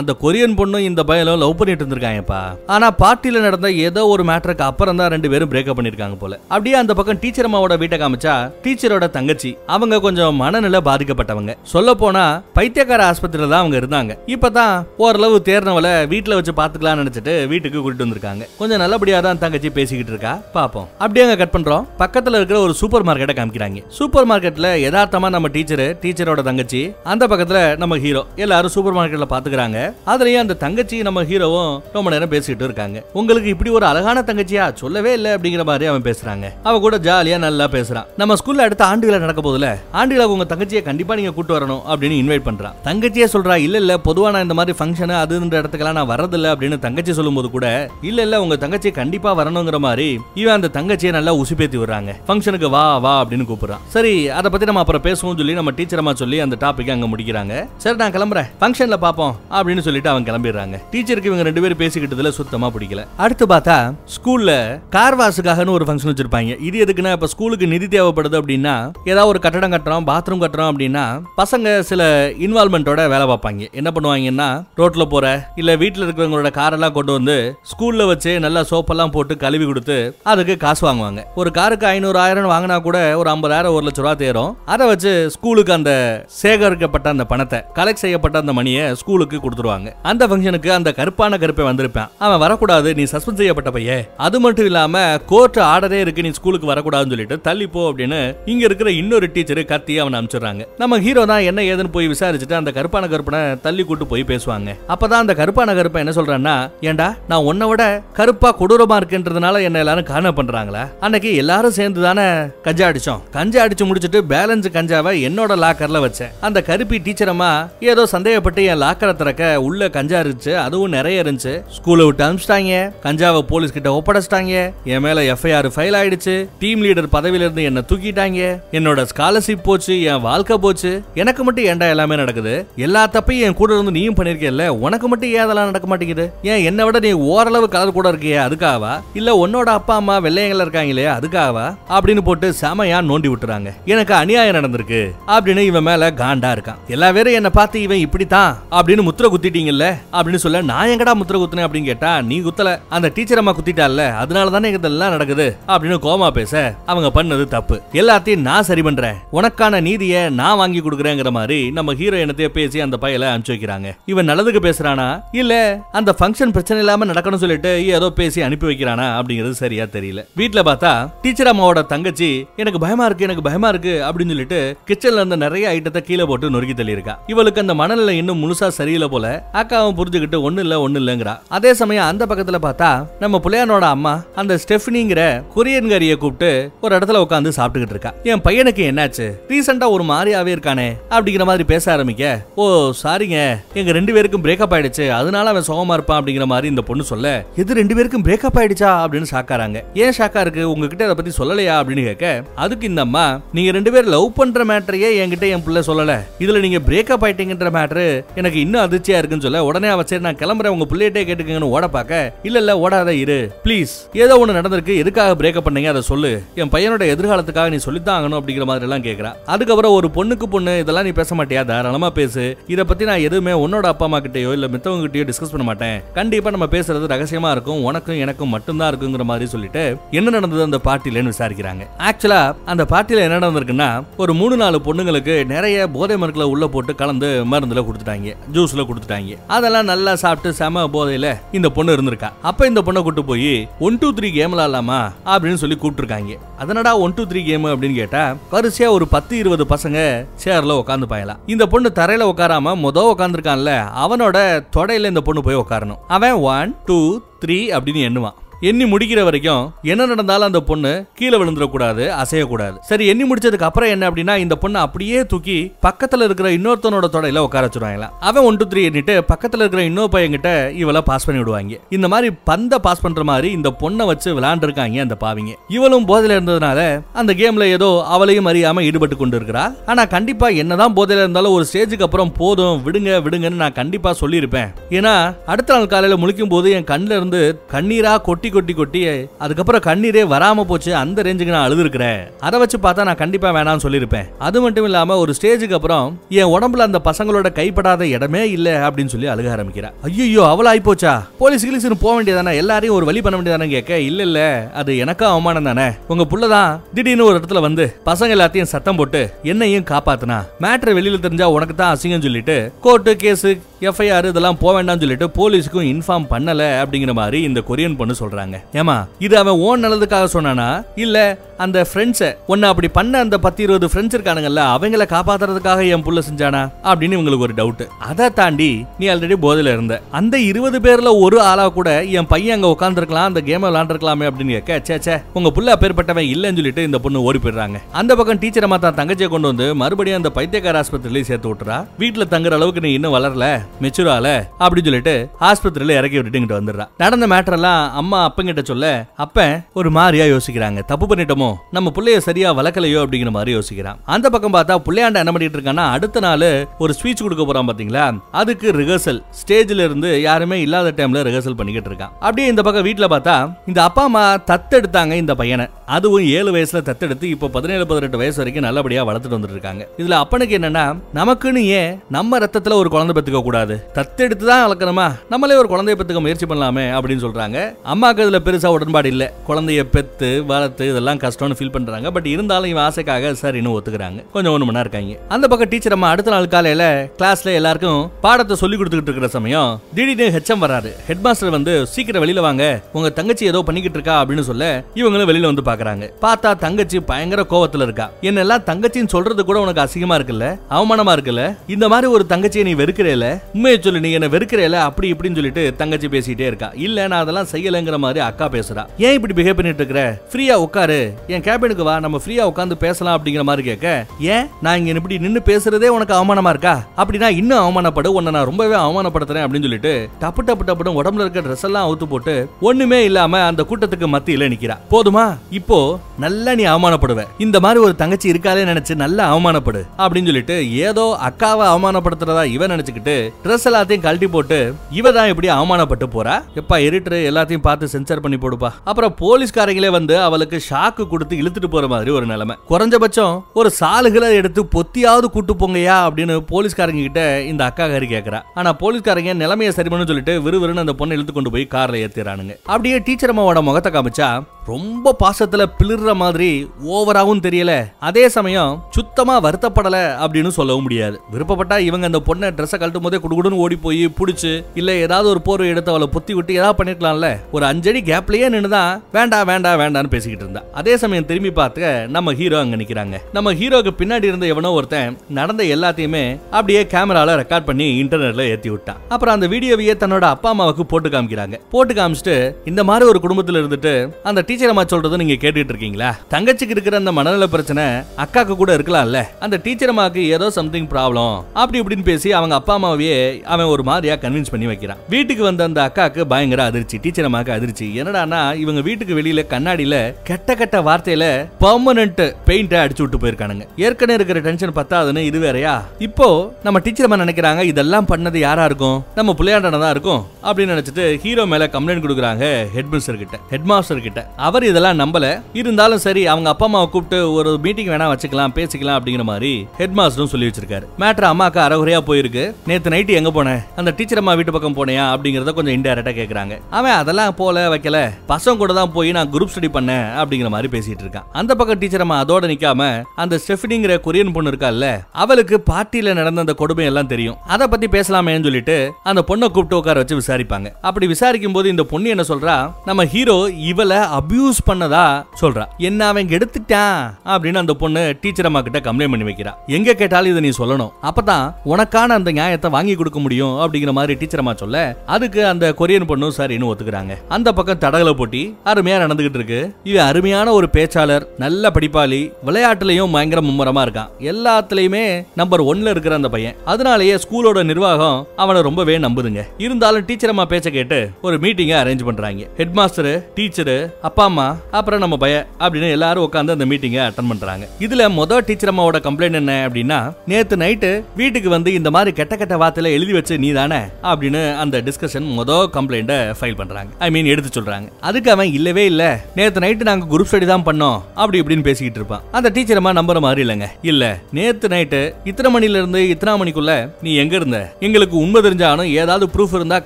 அந்த கொரியன் பொண்ணும் இந்த பயலும் லவ் பண்ணிட்டு இருந்திருக்காங்கப்பா. ஆனா பார்ட்டியில் நடந்த ஏதோ ஒரு மேட்டருக்கு அப்புறம் தான் ரெண்டு பேரும் பிரேக்கப் பண்ணிருக்காங்க போல. அப்படியே அந்த பக்கம் டீச்சர் அம்மாவோட வீட்டை காமிச்சா டீச்சரோட தங்கச்சி அவங்க கொஞ்சம் மனநிலை பாதிக்கப்பட்டவங்க. சொல்ல போனா பைத்தியக்கார ஆஸ்பத்திரியில தான் அவங்க இருந்தாங்க. இப்பதான் ஓரளவு தேர்னவளை வீட்டுல வச்சு பாத்துக்கலாம்னு நினைச்சிட்டு வீட்டுக்கு கூட்டிட்டு வந்திருக்காங்க. கொஞ்சம் நல்லபடியா தான் தங்கச்சி பேசிக்கிட்டு இருக்கா? பாப்போம். அப்படியே அங்க கட் பண்றோம். பக்கத்துல இருக்கிற ஒரு சூப்பர் மார்க்கெட்டை காமிக்கிறாங்க. சூப்பர் மார்க்கெட்ல யதார்த்தமா நம்ம டீச்சர் டீச்சரோட தங்கச்சி அந்த பக்கத்துல நம்ம ஹீரோ எல்லாரும் சூப்பர் மார்க்கெட்ல பாத்துக்கிறாங்க. அதுலயும் அந்த தங்கச்சி நம்ம ஹீரோவும் ரொம்ப நேரம் பேசிக்கிட்டு இருக்காங்க. உங்களுக்கு இப்படி ஒரு அழகான தங்கச்சியா? சொல்லவே இல்லை அப்படிங்கிற மாதிரி அவன் பேசுறாங்க. அவ கூட ஜாலியா நல்லா பேசுறான் நம்ம ஸ்கூல்ல அடுத்த ஆண்டு விழா நடக்க போதுல ஆண்டு விழா உங்க தங்கச்சியை கண்டிப்பா நீங்க கூட்டு வரணும் அப்படின்னு இன்வைட் பண்றான் தங்கச்சியே சொல்றா இல்ல இல்ல பொதுவா நான் இந்த மாதிரி ஃபங்க்ஷன் அதுன்ற இடத்துக்கெல்லாம் நான் வரதில்லை அப்படின்னு தங்கச்சி சொல்லும்போது கூட இல்ல இல்ல உங்க தங்கச்சி தங்கச்சி கண்டிப்பா வரணுங்கிற மாதிரி இவன் அந்த தங்கச்சியை நல்லா உசுப்பேத்தி விடுறாங்க. ஃபங்க்ஷனுக்கு வா வா அப்படின்னு கூப்பிடுறான். சரி அதை பத்தி நம்ம அப்புறம் பேசுவோம் சொல்லி நம்ம டீச்சர் அம்மா சொல்லி அந்த டாபிக் அங்க முடிக்கிறாங்க. சரி நான் கிளம்புறேன். ஃபங்க்ஷன்ல பாப்போம் அப்படின்னு சொல்லிட்டு அவன் கிளம்பிடுறாங்க. டீச்சருக்கு இவங்க ரெண்டு பேரும் பேசிக்கிட்டதுல சுத்தமா பிடிக்கல. அடுத்து பார்த்தா ஸ்கூல்ல கார் வாஷுக்காகன்னு ஒரு ஃபங்க்ஷன் வச்சிருப்பாங்க. இது எதுக்குன்னா இப்ப ஸ்கூலுக்கு நிதி தேவைப்படுது அப்படின்னா ஏதாவது ஒரு கட்டடம் கட்டுறோம் பாத்ரூம் கட்டுறோம் அப்படின்னா பசங்க சில இன்வால்மெண்ட்டோட வேலை பார்ப்பாங்க. என்ன பண்ணுவாங்கன்னா ரோட்ல போற இல்ல வீட்டுல இருக்கிறவங்களோட காரெல்லாம் கொண்டு வந்து ஸ்கூல்ல வச்சு நல்லா சோப்பெல்லாம் போட்டு கழுவி கொடுத்து அதுக்கு காசு வாங்குவாங்க. ஒரு காருக்கு ஐநூறு ஆயிரம் வாங்கினா கூட ஒரு ஐம்பதாயிரம் ஒரு லட்ச ரூபா தேரும். அதை வச்சு ஸ்கூலுக்கு அந்த சேகரிக்கப்பட்ட அந்த பணத்தை கலெக்ட் செய்யப்பட்ட அந்த மணியை ஸ்கூலுக்கு கொடுத்துருவாங்க. அந்த ஃபங்க்ஷனுக்கு அந்த கருப்பான கருப்பை வந்திருப்பேன். அவன் வரக்கூடாது நீ சஸ்பெண்ட் செய்யப்பட்ட பையன். அது மட்டும் இல்லாம கோர்ட் ஆர்டரே இருக்கு நீ ஸ்கூலுக்கு வரக்கூடாதுன்னு சொல்லிட்டு தள்ளி போ அப்படின்னு இங்க இருக்கிற இன்னொரு டீச்சர் கத்தி அவனை அனுப்பிச்சிடுறாங்க. நம்ம ஹீரோ தான் என்ன ஏதுன்னு போய் விசாரிச்சுட்டு அந்த கருப்பான கருப்பனை தள்ளி கூட்டு போய் பேசுவாங்க. அப்பதான் அந்த கருப்பான கருப்பை என்ன சொல்றான்னா ஏண்டா நான் உன்னை விட கருப்பா கொடூரமா இருக்குன்றதுனால என்ன எல்லாரும் காண பண்றாங்களா? அன்னைக்கு எல்லாரும் சேர்ந்து தானே கஞ்சா அடிச்சோம். கஞ்சா அடிச்சு முடிச்சுட்டு பேலன்ஸ் கஞ்சாவை என்னோட லாக்கர்ல வச்சேன். அந்த கருப்பி டீச்சரம்மா ஏதோ சந்தேகப்பட்டு என் லாக்கரை திறக்க உள்ள கஞ்சா இருந்துச்சு அதுவும் நிறைய இருந்துச்சு. ஸ்கூலை விட்டு அனுப்பிச்சிட்டாங்க. கஞ்சாவை போலீஸ் கிட்ட ஒப்படைச்சிட்டாங்க. என் மேல எஃப்ஐஆர் ஃபைல் ஆயிடுச்சு. டீம் லீடர் பதவியில இருந்து என்ன தூக்கிட்டாங்க. என்னோட ஸ்காலர்ஷிப் போச்சு என் வாழ்க்கை போச்சு. எனக்கு மட்டும் ஏன்டா எல்லாமே நடக்குது? எல்லா தப்பையும் என் கூட இருந்து நீயும் பண்ணிருக்கல உனக்கு மட்டும் ஏன் அதெல்லாம் நடக்க மாட்டேங்குது? ஏன் என்னை விட நீ ஓரளவு கலர் கூட இருக்கியா? அதுக்காவா? இல்ல உன்னோட அப்பா அம்மா வெள்ளையங்கள இல்லையா அதுக்காவா? அப்படின்னு போட்டு செமையா நோண்டி விட்டுறாங்க. எனக்கு அநியாயம் நடந்திருக்கு அப்படின்னு இவன் மேல காண்டா இருக்கான். எல்லா பேரும் என்ன பார்த்து இவன் இப்படித்தான் அப்படின்னு முத்திர குத்திட்டீங்கல்ல அப்படின்னு சொல்ல நான் எங்கடா முத்திர குத்துனேன்? அப்படின்னு கேட்டா நீ குத்தல. அந்த டீச்சர் அம்மா குத்திட்டால அதனால தானே இதெல்லாம் நடக்குது? அப்படின்னு கோமா பேச அவங்க பண்ணது தப்பு. எல்லாத்தையும் நான் சரி பண்றேன். உனக்கான நீதியை நான் வாங்கி கொடுக்குறேங்கிற மாதிரி நம்ம ஹீரோ என்னத்தையோ பேசி அந்த பையல அனுப்பிச்சு வைக்கிறாங்க. இவன் நல்லதுக்கு பேசுறானா? இல்ல அந்த ஃபங்க்ஷன் பிரச்சனை இல்லாம நடக்கணும்னு சொல்லிட்டு ஏதோ பேசி அனுப்பி வைக்கிறானா அப்படிங்கிறது சரியா தெரியல. வீட்ல பார்த்தா டீச்சர் அம்மாவோட தங்கச்சி எனக்கு பயமா இருக்கு எனக்கு பயமா இருக்கு அப்படின்னு சொல்லிட்டு கிச்சன்ல இருந்த நிறைய ஐட்டத்தை கீழே போட்டு நொறுக்கி தள்ளியிருக்கா. இவளுக்கு அந்த மனநிலை இன்னும் முழுசா சரியில்லை போல அக்காவும் புரிஞ்சுக்கிட்டு ஒண்ணு இல்ல ஒண்ணு இல்லங்கிறா. அதே சமயம் அந்த பக்கத்துல பார்த்தா நம்ம புலையானோட அம்மா அந்த ஸ்டெஃபினிங்கிற கொரியன்காரிய கூப்பிட்டு ஒரு இடத்துல உட்காந்து சாப்பிட்டுக்கிட்டு இருக்கா. என் பையனுக்கு என்னாச்சு? ரீசெண்டா ஒரு மாதிரியாவே இருக்கானே அப்படிங்கிற மாதிரி பேச ஆரம்பிக்க ஓ சாரிங்க எங்க ரெண்டு பேருக்கும் பிரேக்கப் ஆயிடுச்சு அதனால அவன் சோகமா இருப்பான் அப்படிங்கிற மாதிரி இந்த பொண்ணு சொல்ல எது ரெண்டு பேருக்கும் பிரேக்கப் ஆயிடுச்சா அப்படின்னு ஷாக்காராங்க ஏன் ஷாக்கா இருக்கு? உங்ககிட்ட அதை பத்தி சொல்லலையா அப்படின்னு கேட்க அதுக்கு இந்த அம்மா நீங்க ரெண்டு பேரும் லவ் பண்ற மேட்டரையே என்கிட்ட என் பிள்ளை சொல்லல. இதுல நீங்க பிரேக்கப் ஆயிட்டீங்கன்ற மேட்ரு எனக்கு இன்னும் அதிர்ச்சியா இருக்குன்னு சொல்ல உடனே அவ சரி நான் கிளம்புறேன். உங்க பிள்ளைகிட்டே கேட்டுக்கங்கன்னு ஓட பார்க்க. இல்ல இல்ல ஓடாத இரு. ப்ளீஸ் ஏதோ ஒண்ணு நடந்திருக்கு. எதுக்காக பிரேக்கப் பண்ணீங்க? அதை சொல்லு. என் பையனோட எதிர்காலத்துக்காக நீ சொல்லித்தான் ஆகணும் அப்படிங்கிற மாதிரி எல்லாம் கேக்குறா. அதுக்கப்புறம் ஒரு பொண்ணுக்கு பொண்ணு இதெல்லாம் நீ பேச மாட்டியா? தாராளமா பேசு. இத பத்தி நான் எதுவுமே உன்னோட அப்பா அம்மா கிட்டயோ இல்ல மித்தவங்க கிட்டயோ டிஸ்கஸ் பண்ண மாட்டேன். கண்டிப்பா நம்ம பேசுறது ரகசியமா இருக்கும். உனக்கு உனக்கும் எனக்கும் மட்டும்தான் இருக்குங்கிற மாதிரி சொல்லிட்டு என்ன நடந்தது அந்த பார்ட்டிலன்னு விசாரிக்கிறாங்க. ஆக்சுவலா அந்த பார்ட்டியில என்ன நடந்திருக்குன்னா ஒரு மூணு நாலு பொண்ணுங்களுக்கு நிறைய போதை மருந்துல உள்ள போட்டு கலந்து மருந்துல கொடுத்துட்டாங்க ஜூஸ்ல கொடுத்துட்டாங்க. அதெல்லாம் நல்லா சாப்பிட்டு செம போதையில இந்த பொண்ணு இருந்திருக்கா. அப்ப இந்த பொண்ணை கூட்டு போய் ஒன் டூ த்ரீ கேம் விளாடலாமா அப்படின்னு சொல்லி கூப்பிட்டுருக்காங்க. அதனடா ஒன் டூ த்ரீ கேம் அப்படின்னு கேட்டா வரிசையா ஒரு பத்து இருபது பசங்க சேர்ல உட்காந்து பாயலாம் இந்த பொண்ணு தரையில உட்காராம மொத உட்காந்துருக்கான்ல அவனோட தொடையில இந்த பொண்ணு போய் உட்காரணும் அவன் ஒன் டூ த்ரீ அப்படின்னு எண்ணுவான். எண்ணி முடிக்கிற வரைக்கும் என்ன நடந்தாலும் அந்த பொண்ணு கீழே விழுந்துடக்கூடாது அசையக்கூடாது. சரி எண்ணி முடிச்சதுக்கு அப்புறம் என்ன அப்படின்னா இந்த பொண்ணு அப்படியே தூக்கி பக்கத்துல இருக்கிற இன்னொருத்தனோட தொடையில உட்கார வச்சிருவாங்களாம் அவன் ஒன் டூ த்ரீ எண்ணிட்டு பக்கத்துல இருக்கிற இன்னொரு பையன்கிட்ட இவளை பாஸ் பண்ணி விடுவாங்க. இந்த மாதிரி பந்த பாஸ் பண்ற மாதிரி இந்த பொண்ணை வச்சு விளையாண்டுருக்காங்க அந்த பாவிங்க. இவளும் போதையில இருந்ததுனால அந்த கேம்ல ஏதோ அவளையும் அறியாம ஈடுபட்டு கொண்டு இருக்கிறா ஆனா கண்டிப்பா என்னதான் போதையில இருந்தாலும் ஒரு ஸ்டேஜுக்கு அப்புறம் போதும் விடுங்க விடுங்கன்னு நான் கண்டிப்பா சொல்லியிருப்பேன். ஏன்னா அடுத்த நாள் காலையில முழிக்கும் போது என் கண்ணில இருந்து கண்ணீரா கொட்டி கொட்டி கொட்டி அதுக்கப்புறம் கண்ணீரே வராம போச்சு. அந்த ரேஞ்சுக்கு நான் அழுதுருக்கிறேன். அதை வச்சு பார்த்தா நான் கண்டிப்பா வேணாம்னு சொல்லியிருப்பேன். அது மட்டும் இல்லாம ஒரு ஸ்டேஜுக்கு அப்புறம் என் உடம்புல அந்த பசங்களோட கைப்படாத இடமே இல்ல அப்படின்னு சொல்லி அழுக ஆரம்பிக்கிறா. ஐயோ அவள ஆயிப்போச்சா போலீஸ் கிளீஸ்னு போக வேண்டியதானே? எல்லாரையும் ஒரு வழி பண்ண வேண்டியதானே கேட்க இல்ல இல்ல அது எனக்கும் அவமானம் தானே? உங்க புள்ளதான் திடீர்னு ஒரு இடத்துல வந்து பசங்க எல்லாத்தையும் சத்தம் போட்டு என்னையும் காப்பாத்துனா? மேட்ரு வெளியில தெரிஞ்சா உனக்கு தான் அசிங்கம் சொல்லிட்டு கோர்ட்டு கேஸ் எஃப்ஐஆர் இதெல்லாம் போக வேண்டாம்னு சொல்லிட்டு போலீஸுக்கும் இன்ஃபார்ம் பண்ணல. அப்படிங்கிற மாதிரி இந்த கொரியன் பொண்ணு சொல்றாங்க ஏமா இது அவன் ஓன் நல்லதுக்காக சொன்னானா? இல்ல அந்த ஃப்ரெண்ட்ஸை ஒன்னு அப்படி பண்ண அந்த பத்து இருபது ஃப்ரெண்ட்ஸ் இருக்கானுங்கல்ல அவங்கள காப்பாத்துறதுக்காக என் புள்ள செஞ்சானா? அப்படின்னு இவங்களுக்கு ஒரு டவுட் அதை தாண்டி நீ ஆல்ரெடி போதையில இருந்த. அந்த இருபது பேர்ல ஒரு ஆளா கூட என் பையன் அங்க உட்காந்துருக்கலாம் அந்த கேம் விளாண்டுருக்கலாமே அப்படின்னு கேட்க சே சே உங்க புள்ள அப்பேற்பட்டவன் இல்லைன்னு சொல்லிட்டு இந்த பொண்ணு ஓடி போயிடுறாங்க. அந்த பக்கம் டீச்சரை மாத்தா தங்கச்சியை கொண்டு வந்து மறுபடியும் அந்த பைத்தியக்கார ஆஸ்பத்திரியில சேர்த்து விட்டுறா. வீட்டுல தங்குற அளவுக்கு நீ இன்னும் வளரல மெச்சூர் ஆல அப்படின்னு சொல்லிட்டு ஆஸ்பத்திரியில இறக்கி விட்டுட்டு இங்கிட்டு வந்துடுறா. நடந்த மேட்டர் எல்லாம் அம்மா அப்பங்கிட்ட சொல்ல அப்ப ஒரு மாதிரியா யோசிக்கிறாங்க. தப்பு பண்ணிட்டோமோ நம்ம பிள்ளைய சரியா வளர்க்கலையோ அப்படிங்கிற மாதிரி யோசிக்கிறான். அந்த பக்கம் பார்த்தா பிள்ளையாண்ட என்ன பண்ணிட்டு இருக்கான்னா அடுத்த நாள் ஒரு ஸ்பீச் கொடுக்க போறான் பாத்தீங்களா? அதுக்கு ரிஹர்சல் ஸ்டேஜ்ல இருந்து யாருமே இல்லாத டைம்ல ரிஹர்சல் பண்ணிக்கிட்டு இருக்கான். அப்படியே இந்த பக்கம் வீட்டுல பார்த்தா இந்த அப்பா அம்மா தத்தெடுத்தாங்க இந்த பையனை. அதுவும் ஏழு வயசுல தத்தெடுத்து இப்போ பதினேழு பதினெட்டு வயசு வரைக்கும் நல்லபடியா வளர்த்துட்டு வந்துட்டு இருக்காங்க. இதுல அப்பனுக்கு என்னன்னா நமக்குன்னு ஏன் நம்ம ரத்தத்துல ஒரு குழந்தை பெத்துக்க கூடாது? தத்தெடுத்து தான் வளர்க்கணுமா? நம்மளே ஒரு குழந்தைய பெத்துக்க முயற்சி பண்ணலாமே அப்படின்னு சொல்றாங்க. அம்மாக்கு இதில் பெருசாக உடன்பாடு இல்ல. குழந்தைய பெத்து வளர்த்து இதெல்லாம் கஷ்டம்னு ஃபீல் பண்றாங்க. பட் இருந்தாலும் இவன் ஆசைக்காக சார் இன்னும் ஒத்துக்கிறாங்க. கொஞ்சம் ஒன்று மணி இருக்காங்க. அந்த பக்கம் டீச்சர் அம்மா அடுத்த நாள் காலையில கிளாஸ்ல எல்லாருக்கும் பாடத்தை சொல்லி கொடுத்துக்கிட்டு இருக்கிற சமயம் திடீர்னு ஹெச்எம் வராரு ஹெட் மாஸ்டர் வந்து சீக்கிரம் வெளியில வாங்க. உங்க தங்கச்சி ஏதோ பண்ணிக்கிட்டு இருக்கா? அப்படின்னு சொல்ல இவங்களும் வெளியில வந்து பார்க்குறாங்க. பார்த்தா தங்கச்சி பயங்கர கோவத்துல இருக்கா. என்னெல்லாம் தங்கச்சின்னு சொல்றது கூட உனக்கு அசிங்கமா இருக்குல்ல? அவமானமா இருக்குல்ல? இந்த மாதிரி ஒரு தங்கச்சியை நீ வெறுக்கிறேல? உண்மையை சொல்லு நீ என்ன வெறுக்கிறேல? அப்படி இப்படின்னு சொல்லிட்டு தங்கச்சி பேசிட்டே இருக்கா. இல்ல நான் அதெல்லாம் செய்யலைங்கிற மாதிரி அக்கா பேசுறா. ஏன் இப்படி பிஹேவ் பண்ணிட்டு இருக்கிற? ஃப்ரீயா உட்காரு. என் கேபினுக்கு வா. நம்ம ஃப்ரீயா உட்காந்து பேசலாம் அப்படிங்கிற மாதிரி கேட்க ஏன்? நான் இங்க இப்படி நின்னு பேசுறதே உனக்கு அவமானமா இருக்கா? அப்படின்னா இன்னும் அவமானப்படு. உன்னை நான் ரொம்பவே அவமானப்படுத்துறேன் அப்படின்னு சொல்லிட்டு டப்பு டப்பு டப்புன்னு உடம்புல இருக்க ட்ரெஸ் எல்லாம் அவுத்து போட்டு ஒண்ணுமே இல்லாம அந்த கூட்டத்துக்கு மத்தியில நிக்கிறா. போதுமா? இப்போ நல்லா நீ அவமானப்படுவ. இந்த மாதிரி ஒரு தங்கச்சி இருக்காளே நினைச்சு நல்லா அவமானப்படு அப்படின்னு சொல்லிட்டு ஏதோ அக்காவை அவமானப்படுத்துறதா இவன் நினைச்சுக்கிட்டு ட்ரெஸ் எல்லாத்தையும் கழட்டி போட்டு இவ தான் இப்படி அவமானப்பட்டு போறா? எப்பா எரிட்டு எல்லாத்தையும் பார்த்து சென்சார் பண்ணி போடுப்பா. அப்புறம் போலீஸ்காரங்களே வந்து அவளுக்கு ஷாக்கு கொடுத்து இழுத்துட்டு போற மாதிரி ஒரு நிலைமை. குறைஞ்சபட்சம் ஒரு சாலுகளை எடுத்து பொத்தியாவது கூட்டு போங்கயா அப்படின்னு போலீஸ்காரங்க கிட்ட இந்த அக்கா கறி கேக்குறா. ஆனா போலீஸ்காரங்க நிலைமையை சரி பண்ணு சொல்லிட்டு விறுவிறுன்னு அந்த பொண்ணை இழுத்து கொண்டு போய் கார்ல ஏத்திறானுங்க அப்படியே டீச்சர் அம்மாவோட முகத்தை காமிச்சா ரொம்ப பாசத்துல பிளிர்ற மாதிரி ஓவராகவும் தெரியல. அதே சமயம் சுத்தமா வருத்தப்படல அப்படின்னு சொல்லவும் முடியாது. விருப்பப்பட்டா இவங்க அந்த பொண்ணை ட்ரெஸ்ஸை கழட்டும் போதே குடுகுடுன்னு ஓடி போய் புடிச்சு இல்ல ஏதாவது ஒரு போர்வை எடுத்து அவளை பொத்தி விட்டு ஏதாவது பண்ணிருக்கலாம்ல ஒரு அஞ்சடி கேப்லயே நின்றுதான் வேண்டாம் வேண்டாம் வேண்டாம்னு பேசிக்கிட்டு இருந்தா. அதே சமயம் திரும்பி பார்த்து நம்ம ஹீரோ அங்க நிக்கிறாங்க. நம்ம ஹீரோக்கு பின்னாடி இருந்த எவனோ ஒருத்தன் நடந்த எல்லாத்தையுமே அப்படியே கேமரால ரெக்கார்ட் பண்ணி இன்டர்நெட்ல ஏத்தி விட்டான். அப்புறம் அந்த வீடியோவையே தன்னோட அப்பா அம்மாவுக்கு போட்டு காமிக்கிறாங்க. போட்டு காமிச்சிட்டு இந்த மாதிரி ஒரு குடும்பத்துல இருந்துட்டு அந்த டீச்சர் அம்மா சொல்றதும் நீங்க கேட்டுட்டு இருக்கீங்களா? தங்கச்சிக்கு இருக்கிற அந்த மனநல பிரச்சனை அக்காக்கு கூட இருக்கலாம்ல. அந்த டீச்சர் அம்மாவுக்கு ஏதோ சம்திங் ப்ராப்ளம் அப்படி இப்படின்னு பேசி அவங்க அப்பா அம்மாவையே அவன் ஒரு மாதிரியா கன்வின்ஸ் பண்ணி வைக்கிறான். வீட்டுக்கு வந்த அந்த அக்காக்கு பயங்கர அதிர்ச்சி டீச்சர் அம்மாக்கு அதிர்ச்சி. என்னடான்னா இவங்க வீட்டுக்கு வெளியில கண்ணாடியில கெட்ட கெட்ட வார்த்தையில பர்மனன்ட் பெயிண்ட அடிச்சு விட்டு போயிருக்கானுங்க. ஏற்கனவே இருக்கிற டென்ஷன் பத்தாதுன்னு இது வேறயா? இப்போ நம்ம டீச்சர் அம்மா நினைக்கிறாங்க இதெல்லாம் பண்ணது யாரா இருக்கும்? நம்ம புள்ளையாண்டன தான் இருக்கும்? அப்படின்னு நினைச்சிட்டு ஹீரோ மேல கம்ப்ளைண்ட் கொடுக்குறாங்க ஹெட் மிஸ்டர் கிட்ட ஹெட் மாஸ்டர் கிட்ட. அவர் இதெல்லாம் நம்பல. இருந்தாலும் சரி அவங்க அப்பா அம்மாவை கூப்பிட்டு ஒரு மீட்டிங் வேணா வச்சுக்கலாம் பேசிக்கலாம் அப்படிங்கிற மாதிரி ஹெட் மாஸ்டரும் சொல்லி வச்சிருக்காரு. மேட்ரு அம்மாக்கு அறகுறையா போயிருக்கு. நேத்து நைட்டு எங்க போனேன் அந்த டீச்சர் அம்மா வீட்டு பக்கம் போனியா? அப்படிங்கறத கொஞ்சம் இன்டைரக்டா கேக்குறாங்க. அவன் அதெல்லாம் போல வைக்கல. பசங்க கூட தான் போய் நான் குரூப் ஸ்டடி பண்ணேன் அப்படிங்கிற மாதிரி பேசிட்டு இருக்கான். அந்த பக்கம் டீச்சர் அம்மா அதோட நிக்காம அந்த ஸ்டெஃபினிங்கிற கொரியன் பொண்ணு இருக்கால்ல அவளுக்கு பார்ட்டியில நடந்த அந்த கொடுமை எல்லாம் தெரியும். அதை பத்தி பேசலாமேன்னு சொல்லிட்டு அந்த பொண்ணை கூப்பிட்டு உட்கார வச்சு விசாரிப்பாங்க. அப்படி விசாரிக்கும் போது இந்த பொண்ணு என்ன சொல்றா? நம்ம ஹீரோ இவளை அபியூஸ் பண்ணதா? சொல்றா. என்ன அவன் எடுத்துட்டான் அப்படின்னு அந்த பொண்ணு டீச்சர் அம்மா கிட்ட கம்ப்ளைண்ட் பண்ணி வைக்கிறா. எங்க கேட்டாலும் இதை நீ சொல்லணும். அப்பதான் உனக்கான அந்த நியாயத்தை வாங்கி கொடுக்க முடியும் அப்படிங்கிற மாதிரி டீச்சர் அம்மா சொல்ல அதுக்கு அந்த கொரியன் பொண்ணும் சரின்னு ஒத்துக்கிறாங்க. அந்த பக்கம் தடகள போட்டி அருமையா நடந்துகிட்டு இருக்கு. இவன் அருமையான ஒரு பேச்சாளர் நல்ல படிப்பாளி விளையாட்டுலயும் பயங்கர மும்முரமா இருக்கான். எல்லாத்துலயுமே நம்பர் ஒன்ல இருக்கிற அந்த பையன். அதனாலேயே ஸ்கூலோட நிர்வாகம் அவனை ரொம்பவே நம்புதுங்க. இருந்தாலும் டீச்சர் அம்மா பேச்ச கேட்டு ஒரு மீட்டிங்கை அரேஞ்ச் பண்றாங்க. ஹெட் மாஸ்டர் டீச்சரு அப்பா அம்மா அப்புறம் நம்ம பய அப்படின்னு எல்லாரும் உட்காந்து அந்த மீட்டிங்கை அட்டன் பண்றாங்க. இதுல மொதல் டீச்சர் அம்மாவோட கம்ப்ளைண்ட் என்ன அப்படின்னா நேத்து நைட்டு வீட்டுக்கு வந்து இந்த மாதிரி கெட்ட கெட்ட வார்த்தையில எழுதி வச்சு நீ தானே அப்படின்னு அந்த டிஸ்கஷன் மொதல் கம்ப்ளைண்ட்டை ஃபைல் பண்றாங்க. ஐ மீன் எடுத்து சொல்றாங்க. அதுக்கு அவன் இல்லவே இல்ல. நேத்து நைட்டு நாங்க குரூப் ஸ்டடி தான் பண்ணோம் அப்படி இப்படின்னு பேசிக்கிட்டு இருப்பான். அந்த டீச்சர் அம்மா நம்புற மாதிரி இல்லைங்க. இல்ல நேத்து நைட்டு இத்தனை மணில இருந்து இத்தனை மணிக்குள்ள நீ எங்க இருந்த? எங்களுக்கு உண்மை தெரிஞ்சாலும் ஏதாவது ப்ரூஃப் இருந்தா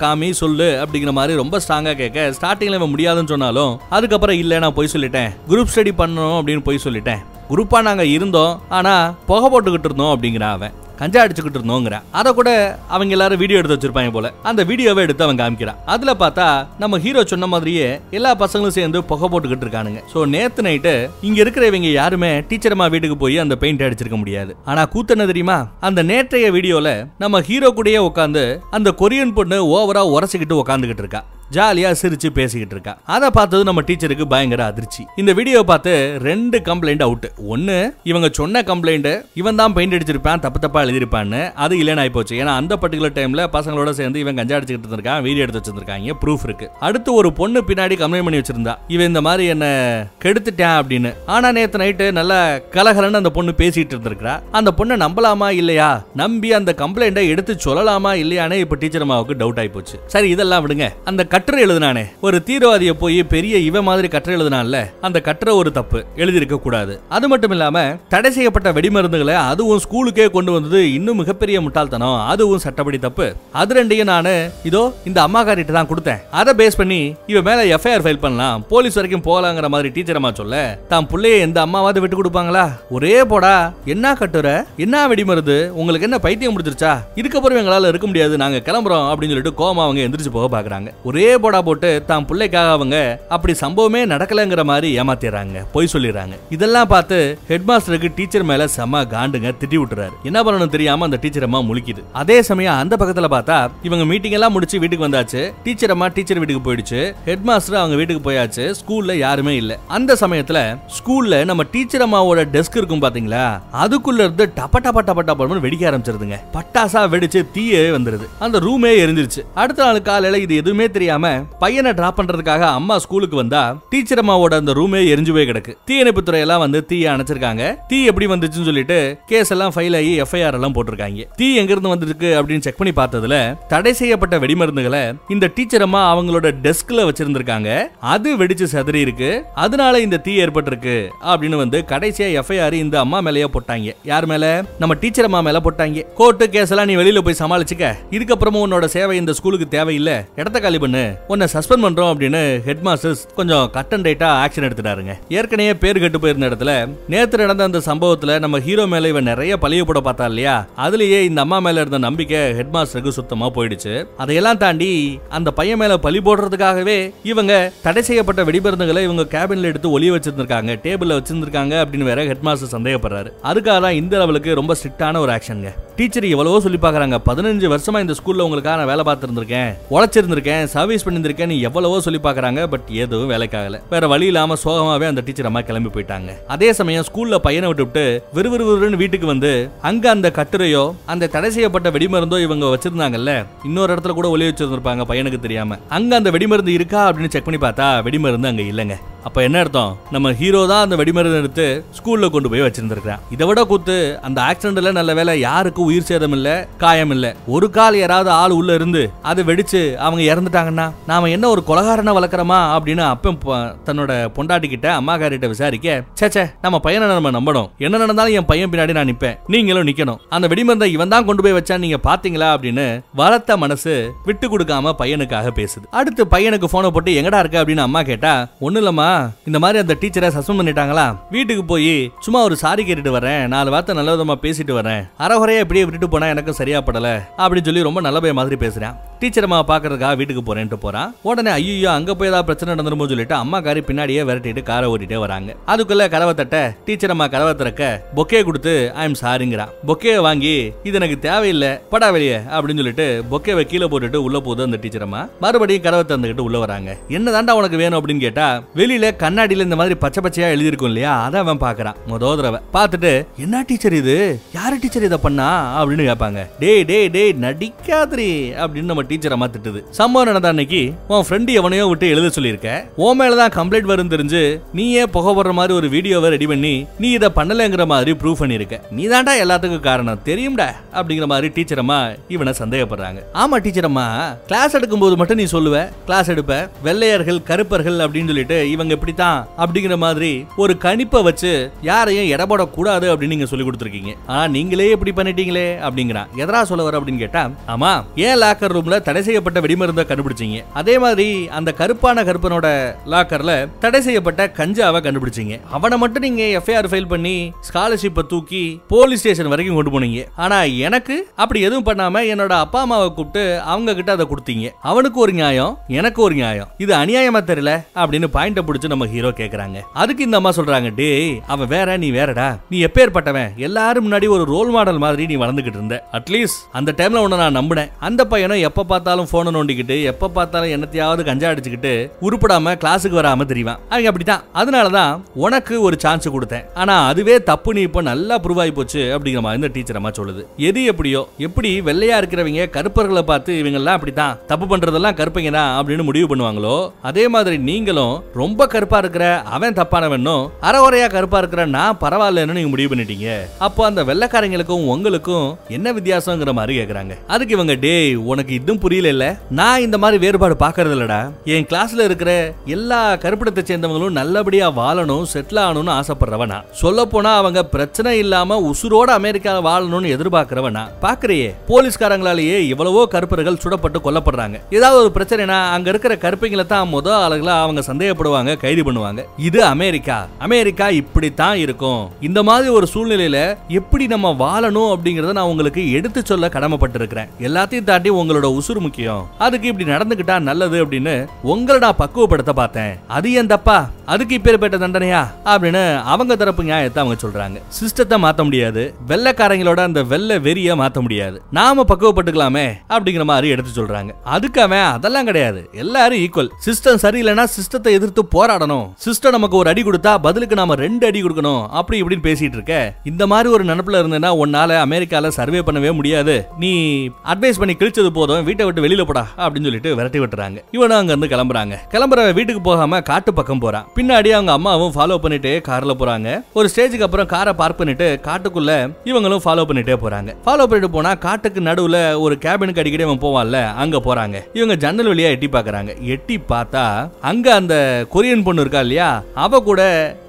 காமி சொல்லு அப்படிங்கிற மாதிரி ரொம்ப ஸ்ட்ராங்கா கேட்க ஸ்டார்டிங்ல இவன் முடியாதுன்னு சொன்னாலும் அதுக்கப்புறம் இல்ல நான் போய் சொல்லிட்டேன். குரூப் ஸ்டடி பண்ணணும் அப்படின்னு போய் சொல்லிட்டேன். குரூப்பாக நாங்கள் இருந்தோம். ஆனா புகை போட்டுக்கிட்டு இருந்தோம் அப்படிங்கிற அவன். கஞ்சா அடிச்சுக்கிட்டு இருந்தோங்கிற. அதை கூட அவங்க எல்லாரும் வீடியோ எடுத்து வச்சிருப்பாங்க போல. அந்த வீடியோவை எடுத்து அவன் காமிக்கிறான். அதுல பார்த்தா நம்ம ஹீரோ சொன்ன மாதிரியே எல்லா பசங்களும் சேர்ந்து புகை போட்டுக்கிட்டு இருக்கானுங்க. சோ நேத்து நைட்டு இங்க இருக்கிற இவங்க யாருமே டீச்சர் அம்மா வீட்டுக்கு போய் அந்த பெயிண்ட் அடிச்சிருக்க முடியாது. ஆனா கூத்தன தெரியுமா? அந்த நேற்றைய வீடியோல நம்ம ஹீரோ கூடயே உட்காந்து அந்த கொரியன் பொண்ணு ஓவரா உரசிக்கிட்டு உட்காந்துக்கிட்டு இருக்கா. ஜாலியா சிரிச்சு பேசிக்கிட்டு இருக்கா. அதை பார்த்தது நம்ம டீச்சருக்கு பயங்கர அதிர்ச்சி. இந்த வீடியோ பார்த்து ரெண்டு கம்ப்ளைண்ட் அவுட் ஒன்னு இவங்க சொன்ன கம்ப்ளைண்ட் இவன் தான் பெயிண்ட் அடிச்சிருப்பான் தப்பு தப்பா எழுதிருப்பான்னு அது இல்லைன்னு ஆயிப்போச்சு. ஏன்னா அந்த பர்டிகுலர் டைம்ல பசங்களோட சேர்ந்து இவன் கஞ்சா அடிச்சுட்டு இருந்திருக்கான் வீடியோ எடுத்து வச்சிருக்காங்க ப்ரூஃப் இருக்கு. அடுத்து ஒரு பொண்ணு பின்னாடி கம்ப்ளைண்ட் பண்ணி வச்சிருந்தா இவன் இந்த மாதிரி என்ன கெடுத்துட்டேன் அப்படின்னு. ஆனா நேத்து நைட்டு நல்லா கலகலன்னு அந்த பொண்ணு பேசிட்டு இருந்திருக்கா அந்த பொண்ணை நம்பலாமா இல்லையா? நம்பி அந்த கம்ப்ளைண்ட்டை எடுத்து சொல்லலாமா இல்லையானே இப்ப டீச்சர் அம்மாவுக்கு டவுட் ஆயி போச்சு சரி இதெல்லாம் விடுங்க. அந்த கட்டுரை எழுதினானே. ஒரு தீவிரவாதியை போய் பெரிய இவ மாதிரி கட்டுரை எழுதினான்ல அந்த கட்டுரை ஒரு தப்பு எழுதியிருக்க கூடாது. அது மட்டும் இல்லாம தடை செய்யப்பட்ட வெடிமருந்துகளை அதுவும் ஸ்கூலுக்கே கொண்டு வந்தது இன்னும் மிகப்பெரிய முட்டாள்தனம். அதுவும் சட்டப்படி தப்பு. அது ரெண்டையும் நானு இதோ இந்த அம்மாக்காரிட்ட தான் கொடுத்தேன். அதை பேஸ் பண்ணி இவ மேல எஃப்ஐஆர் ஃபைல் பண்ணலாம். போலீஸ் வரைக்கும் போகலாங்கிற மாதிரி டீச்சரமா சொல்ல தான் பிள்ளைய எந்த அம்மாவாவது விட்டு கொடுப்பாங்களா? ஒரே போடா. என்ன கட்டுரை? என்ன வெடிமருந்து? உங்களுக்கு என்ன பைத்தியம் முடிச்சிருச்சா இதுக்கப்புறம் எங்களால இருக்க முடியாது. நாங்க கிளம்புறோம். அப்படின்னு சொல்லிட்டு கோமா அவங்க எந்திரிச்சு போக பாக்குறாங்க ஒரே போடா போட்டு தான் பிள்ளைக்காக அவங்க அப்படி சம்பவமே நடக்கலைங்கிற மாதிரி ஏமாத்திடுறாங்க. பொய் சொல்லிடுறாங்க. இதெல்லாம் பார்த்து ஹெட் மாஸ்டருக்கு டீச்சர் மேல செம காண்டுங்க திட்டி விட்டுறாரு. என்ன பண்ணணும் தெரியாம அந்த டீச்சர் அம்மா முழிக்குது. அதே சமயம் அந்த பக்கத்துல பார்த்தா இவங்க மீட்டிங் எல்லாம் முடிச்சு வீட்டுக்கு வந்தாச்சு. டீச்சர் அம்மா டீச்சர் வீட்டுக்கு போயிடுச்சு. ஹெட் மாஸ்டர் அவங்க வீட்டுக்கு போயாச்சு. ஸ்கூல்ல யாருமே இல்ல. அந்த சமயத்துல ஸ்கூல்ல நம்ம டீச்சர் அம்மாவோட டெஸ்க் இருக்கும் பாத்தீங்களா? அதுக்குள்ள இருந்து டப்ப டப்ப டப்ப டப்பன்னு வெடிக்க ஆரம்பிச்சிருதுங்க. பட்டாசா வெடிச்சு தீயே வந்துருது. அந்த ரூமே எரிஞ்சிருச்சு. அடுத்த நாள் காலையில இது எதுவுமே தெரியாம பையனை டிராப் பண்றதுக்காக அம்மா ஸ்கூலுக்கு வந்தா டீச்சர் அம்மாவோட அந்த ரூமே எரிஞ்சு போய் கிடக்கு. தீயணைப்பு துறை எல்லாம் வந்து தீய அணைச்சிருக்காங்க. தீ எப்படி வந்துச்சுன்னு சொல்லிட்டு கேஸ் எல்லாம் ஃபைல் ஆகி எஃப்ஐஆர் எல்லாம் போட்டிருக்காங்க. தீ எங்க இருந்து வந்திருக்கு அப்படின்னு செக் பண்ணி பார்த்ததுல தடை செய்யப்பட்ட வெடிமருந்துகளை இந்த டீச்சர் அம்மா அவங்களோட டெஸ்க்ல வச்சிருந்திருக்காங்க. அது வெடிச்சு செதறி இருக்கு. அதனால இந்த தீ ஏற்பட்டிருக்கு அப்படின்னு வந்து கடைசியா எஃப்ஐஆர் இந்த அம்மா மேலயே போட்டாங்க. யார் மேல? நம்ம டீச்சர் அம்மா மேல போட்டாங்க. கோர்ட்டு கேஸ் எல்லாம் நீ வெளியில போய் சமாளிச்சுக்க. இதுக்கப்புறமும் உன்னோட சேவை இந்த ஸ்கூலுக்கு தேவையில்லை. இடத்த காலி பண்ணு. உன்னை சஸ்பெண்ட் பண்றோம் அப்படின்னு ஹெட் மாஸ்டர்ஸ் கொஞ்சம் கட் அண்ட் ரைட்டா ஆக்ஷன் எடுத்துட்டாருங்க. ஏற்கனவே பேர் கெட்டு போயிருந்த இடத்துல நேத்து நடந்த அந்த சம்பவத்துல நம்ம ஹீரோ மேல இவன் நிறைய பழிய போட பார்த்தா இல்லையா? அதுலயே இந்த அம்மா மேல இருந்த நம்பிக்கை ஹெட் மாஸ்டருக்கு சுத்தமா போயிடுச்சு. அதையெல்லாம் தாண்டி அந்த பையன் மேல பழி போடுறதுக்காகவே இவங்க தடை செய்யப்பட்ட வெடிமருந்துகளை இவங்க கேபின்ல எடுத்து ஒளிய வச்சிருந்திருக்காங்க டேபிள்ல வச்சிருந்திருக்காங்க அப்படின்னு வேற ஹெட் மாஸ்டர் சந்தேகப்படுறாரு. அதுக்காக தான் இந்த லெவலுக்கு ரொம்ப ஸ்ட்ரிக்டான ஒரு ஆக்ஷனுங்க டீச்சர் எவ்வளவோ சொல்லி பாக்குறாங்க பதினஞ்சு வருஷமா இந்த ஸ்கூல்ல உங்களுக்காக நான் வேலை பார்த்திருந்திருக்கேன் உழைச்சிருந்திருக்கேன் சர்வீஸ் பண்ணியிருந்திருக்கேன் எவ்வளவோ சொல்லி பாக்குறாங்க பட் எதுவும் வேலைக்காகல. வேற வழி இல்லாம சோகமாவே அந்த டீச்சர் அம்மா கிளம்பி போயிட்டாங்க. அதே சமயம் ஸ்கூல்ல பையனை விட்டுவிட்டு விறுவிறுவிறுன்னு வீட்டுக்கு வந்து அங்க அந்த கட்டுரையோ அந்த தடை செய்யப்பட்ட வெடிமருந்தோ இவங்க வச்சிருந்தாங்கல்ல இன்னொரு இடத்துல கூட ஒளி வச்சிருந்திருப்பாங்க பையனுக்கு தெரியாம. அங்க அந்த வெடிமருந்து இருக்கா அப்படின்னு செக் பண்ணி பார்த்தா வெடிமருந்து அங்க இல்லைங்க. அப்ப என்ன அர்த்தம்? நம்ம ஹீரோ தான் அந்த வெடிமருந்து எடுத்து ஸ்கூல்ல கொண்டு போய் வச்சிருந்திருக்கிறான். இதை விட கூத்து அந்த ஆக்சிடென்ட்ல நல்ல வேலை யாருக்கும் உயிர் சேதம் இல்ல காயம் இல்ல. ஒரு கால் யாராவது ஆள் உள்ள இருந்து அதை வெடிச்சு அவங்க இறந்துட்டாங்கன்னா நாம என்ன ஒரு கொலகாரனை வளர்க்குறோமா? அப்படின்னு அப்ப தன்னோட பொண்டாட்டி கிட்ட அம்மாக்காரிட்ட விசாரிக்க சேச்சே நம்ம பையனை நம்ம நம்பணும். என்ன நடந்தாலும் என் பையன் பின்னாடி நான் நிப்பேன். நீங்களும் நிக்கணும். அந்த வெடிமருந்தை இவன் தான் கொண்டு போய் வச்சான் நீங்க பாத்தீங்களா? அப்படின்னு வளர்த்த மனசு விட்டு கொடுக்காம பையனுக்காக பேசுது. அடுத்து பையனுக்கு போனை போட்டு எங்கடா இருக்க? அப்படின்னு அம்மா கேட்டா ஒண்ணு இல்லம்மா. இந்த மாதிரி அந்த டீச்சரை சஸ்பெண்ட் பண்ணிட்டாங்களா? வீட்டுக்கு போய் சும்மா ஒரு சாரி கேட்டுட்டு வரேன். நாலு வார்த்தை நல்ல விதமா பேசிட்டு வரேன். அறகுறையா இப்படியே விட்டுட்டு போனா எனக்கு சரியா படல அப்படின்னு சொல்லி ரொம்ப நல்ல பையன் மாதிரி பேசுறேன். டீச்சர் அம்மா பாக்குறதுக்காக வீட்டுக்கு போறேன்ட்டு போறான். உடனே ஐயோ அங்க போய் ஏதாவது பிரச்சனை நடந்துருமோ சொல்லிட்டு அம்மா காரி பின்னாடியே விரட்டிட்டு காரை ஓட்டிட்டே வராங்க. அதுக்குள்ள கதவை தட்ட டீச்சர் அம்மா கதவை திறக்க பொக்கே கொடுத்து ஐ எம் சாரிங்கிறான் பொக்கே வாங்கி இது எனக்கு தேவையில்லை படா வெளியே அப்படின்னு சொல்லிட்டு பொக்கேவை கீழே போட்டுட்டு உள்ள போகுது அந்த டீச்சர் அம்மா. மறுபடியும் கதவை திறந்துகிட்டு உள்ள வராங்க. என்னதான்டா உனக்கு வேணும் அப்படின்னு கேட்டா வெளியில கண்ணாடியில இந்த மாதிரி பச்சை பச்சையா எழுதியிருக்கும் இல்லையா? அதை அவன் பாக்குறான் முத தடவை. பார்த்துட்டு என்ன டீச்சர் இது? யாரு டீச்சர் இதை பண்ணா? அப்படின்னு கேட்பாங்க. டேய் டேய் டேய் நடிக்காதரி அப்படின்னு நம்ம டீச்சர் அம்மா திட்டுது. சம்பவம் நடந்த அன்னைக்கு உன் ஃப்ரெண்டு எவனையோ விட்டு எழுத சொல்லியிருக்க. உன் மேலதான் கம்ப்ளைண்ட் வரும் தெரிஞ்சு நீயே புகை போடுற மாதிரி ஒரு வீடியோவை ரெடி பண்ணி நீ இதை பண்ணலங்கிற மாதிரி ப்ரூவ் பண்ணியிருக்க. நீ தாண்டா எல்லாத்துக்கும் காரணம். தெரியும்டா அப்படிங்கிற மாதிரி டீச்சர் அம்மா இவனை சந்தேகப்படுறாங்க. ஆமா டீச்சர் அம்மா கிளாஸ் எடுக்கும்போது மட்டும் நீ சொல்லுவ. கிளாஸ் எடுப்ப. வெள்ளையர்கள் கருப்பர்கள் அப்படின்னு சொல்லிட்டு இவங்க இப்படித்தான் அப்படிங்கிற மாதிரி ஒரு கணிப்பை வச்சு யாரையும் இடபட கூடாது அப்படின்னு நீங்க சொல்லி கொடுத்துருக்கீங்க. ஆனா நீங்களே இப்படி பண்ணிட்டீங்களே அப்படிங்கிறான். எதரா சொல்ல வர அப்படின்னு கேட்டா ஆமா ஏன் லாக்கர் ரூம்ல தடை செய்யப்பட்ட வெடிமருந்தை கண்டுபிடிச்சீங்க. அதே மாதிரி அந்த கருப்பான கருப்பனோட லாக்கர்ல தடை செய்யப்பட்ட கஞ்சாவை கண்டுபிடிச்சீங்க. அவனை மட்டும் நீங்க எஃப்ஐஆர் ஃபைல் பண்ணி ஸ்காலர்ஷிப்பை தூக்கி போலீஸ் ஸ்டேஷன் வரைக்கும் கொண்டு போனீங்க. ஆனா எனக்கு அப்படி எதுவும் பண்ணாம என்னோட அப்பா அம்மாவை கூப்பிட்டு அவங்க கிட்ட அதை கொடுத்தீங்க. அவனுக்கு ஒரு நியாயம் எனக்கு ஒரு நியாயம். இது அநியாயமா தெரியல அப்படின்னு பாயிண்ட பிடிச்சு நம்ம ஹீரோ கேக்குறாங்க. அதுக்கு இந்த அம்மா சொல்றாங்க டேய் அவன் வேற நீ வேறடா. நீ எப்பேற்பட்டவன். எல்லாரும் முன்னாடி ஒரு ரோல் மாடல் மாதிரி நீ வளர்ந்துகிட்டு இருந்த. அட்லீஸ்ட் அந்த டைம்ல உன்னை நான் நம்பினேன். அந்த பையனும் எப்ப பார்த்தாலும் போனை நோண்டிக்கிட்டு எப்ப பார்த்தாலும் என்னத்தையாவது கஞ்சா அடிச்சுக்கிட்டு உருப்படாம கிளாஸுக்கு வராம தெரிவான். அவங்க அப்படித்தான். அதனாலதான் உனக்கு ஒரு சான்ஸ் கொடுத்தேன். ஆனா அதுவே தப்பு நீ இப்ப நல்லா ப்ரூவ் ஆகி போச்சு அப்படிங்கிற மாதிரி இந்த டீச்சர் அம்மா சொல்லுது. எது எப்படியோ எப்படி வெள்ளையா இருக்கிறவங்க கருப்பர்களை பார்த்து இவங்க எல்லாம் அப்படித்தான் தப்பு பண்றதெல்லாம் கருப்பைங்க தான் அப்படின்னு முடிவு பண்ணுவாங்களோ அதே மாதிரி நீங்களும் ரொம்ப கருப்பா இருக்கிற அவன் தப்பானவனும் அறகுறையா கருப்பா இருக்கிற நான் பரவாயில்லன்னு நீங்க முடிவு பண்ணிட்டீங்க. அப்போ அந்த வெள்ளைக்காரங்களுக்கும் உங்களுக்கும் என்ன வித்தியாசங்கிற மாதிரி கேக்குறாங்க. அதுக்கு இவங்க டேய் உனக்கு இதுவும் புரியல இல்ல நான் இந்த மாதிரி வேறுபாடு பாக்குறது இல்லடா என் கிளாஸ்ல இருக்கிற எல்லா கருப்பிடத்தை சேர்ந்தவங்களும் நல்லபடியா வாழணும் செட்டில் ஆகணும்னு ஆசைப்படுறவனா. சொல்ல போனா அவங்க பிரச்சனை இல்லாம உசுரோட அமெரிக்கால வாழணும்னு எதிர்பார்க்கிறவனா. பாக்குறியே போலீஸ்காரங்களாலேயே எவ்வளவோ கருப்பர்கள் சுடப்பட்டு கொல்லப்படுறாங்க. ஏதாவது ஒரு பிரச்சனைனா அங்க இருக்கிற கருப்பைங்களை தான் முத ஆளுகளா அவங்க சந்தேகப்படுவாங்க கைது பண்ணுவாங்க. இது அமெரிக்கா. அமெரிக்கா இப்படித்தான் இருக்கும். இந்த மாதிரி ஒரு சூழ்நிலையில எப்படி நம்ம வாழணும் அப்படிங்கறத நான் உங்களுக்கு எடுத்து சொல்ல கடமைப்பட்டிருக்கிறேன். எல்லாத்தையும் தாண்டி உங்களோட உசுறு முக்கியம். அதுக்கு இப்படி நடந்துகிட்டா நல்லது அப்படின்னு உங்களடா நான் பக்குவப்படுத்த பார்த்தேன். அது ஏன் தப்பா? அதுக்கு இப்பேற்பட்ட தண்டனையா? அப்படின்னு அவங்க தரப்பு நியாயத்தை அவங்க சொல்றாங்க. சிஸ்டத்தை மாத்த முடியாது. வெள்ளைக்காரங்களோட அந்த வெள்ளை வெறிய மாத்த முடியாது. நாம பக்குவப்பட்டுக்கலாமே அப்படிங்கிற மாதிரி எடுத்து சொல்றாங்க. அதுக்கு அவன் அதெல்லாம் கிடையாது. எல்லாரும் ஈக்குவல் சிஸ்டம் சரியில்லைன்னா சிஸ்டத்தை எதிர்த்து போராடணும். சிஸ்டம் நமக்கு ஒரு அடி கொடுத்தா பதிலுக்கு நாம ரெண்டு அடி கொடுக்கணும். அப்படி இப்படின்னு பேசிட்டு இருக்க. இந்த மாதிரி ஒரு நினப்புல இருந்தேன்னா உன்னால அமெரிக்கால சர்வே பண்ணவே முடியாது. நீ அட்வைஸ் பண்ணி கிழிச்சது போதும். வீட்டை விட்டு வெளியில போடா அப்படின்னு சொல்லிட்டு விரட்டி விட்டுறாங்க. இவனும் அங்க இருந்து கிளம்புறாங்க. கிளம்புற வீட்டுக்கு போகாம காட்டு பக்கம் போறான். பின்னாடி அவங்க அம்மாவும் ஃபாலோ பண்ணிட்டே கார்ல போறாங்க. ஒரு ஸ்டேஜுக்கு அப்புறம் காரை பார்க் பண்ணிட்டு காட்டுக்குள்ள இவங்களும் ஃபாலோ பண்ணிட்டே போறாங்க. ஃபாலோ பண்ணிட்டு போனா காட்டுக்கு நடுவுல ஒரு கேபினுக்கு அடிக்கடி அவன் போவான்ல அங்க போறாங்க. இவங்க ஜன்னல் வழியா எட்டி பாக்குறாங்க. எட்டி பார்த்தா அங்க அந்த கொரியன் பொண்ணு இருக்கா இல்லையா? அவ கூட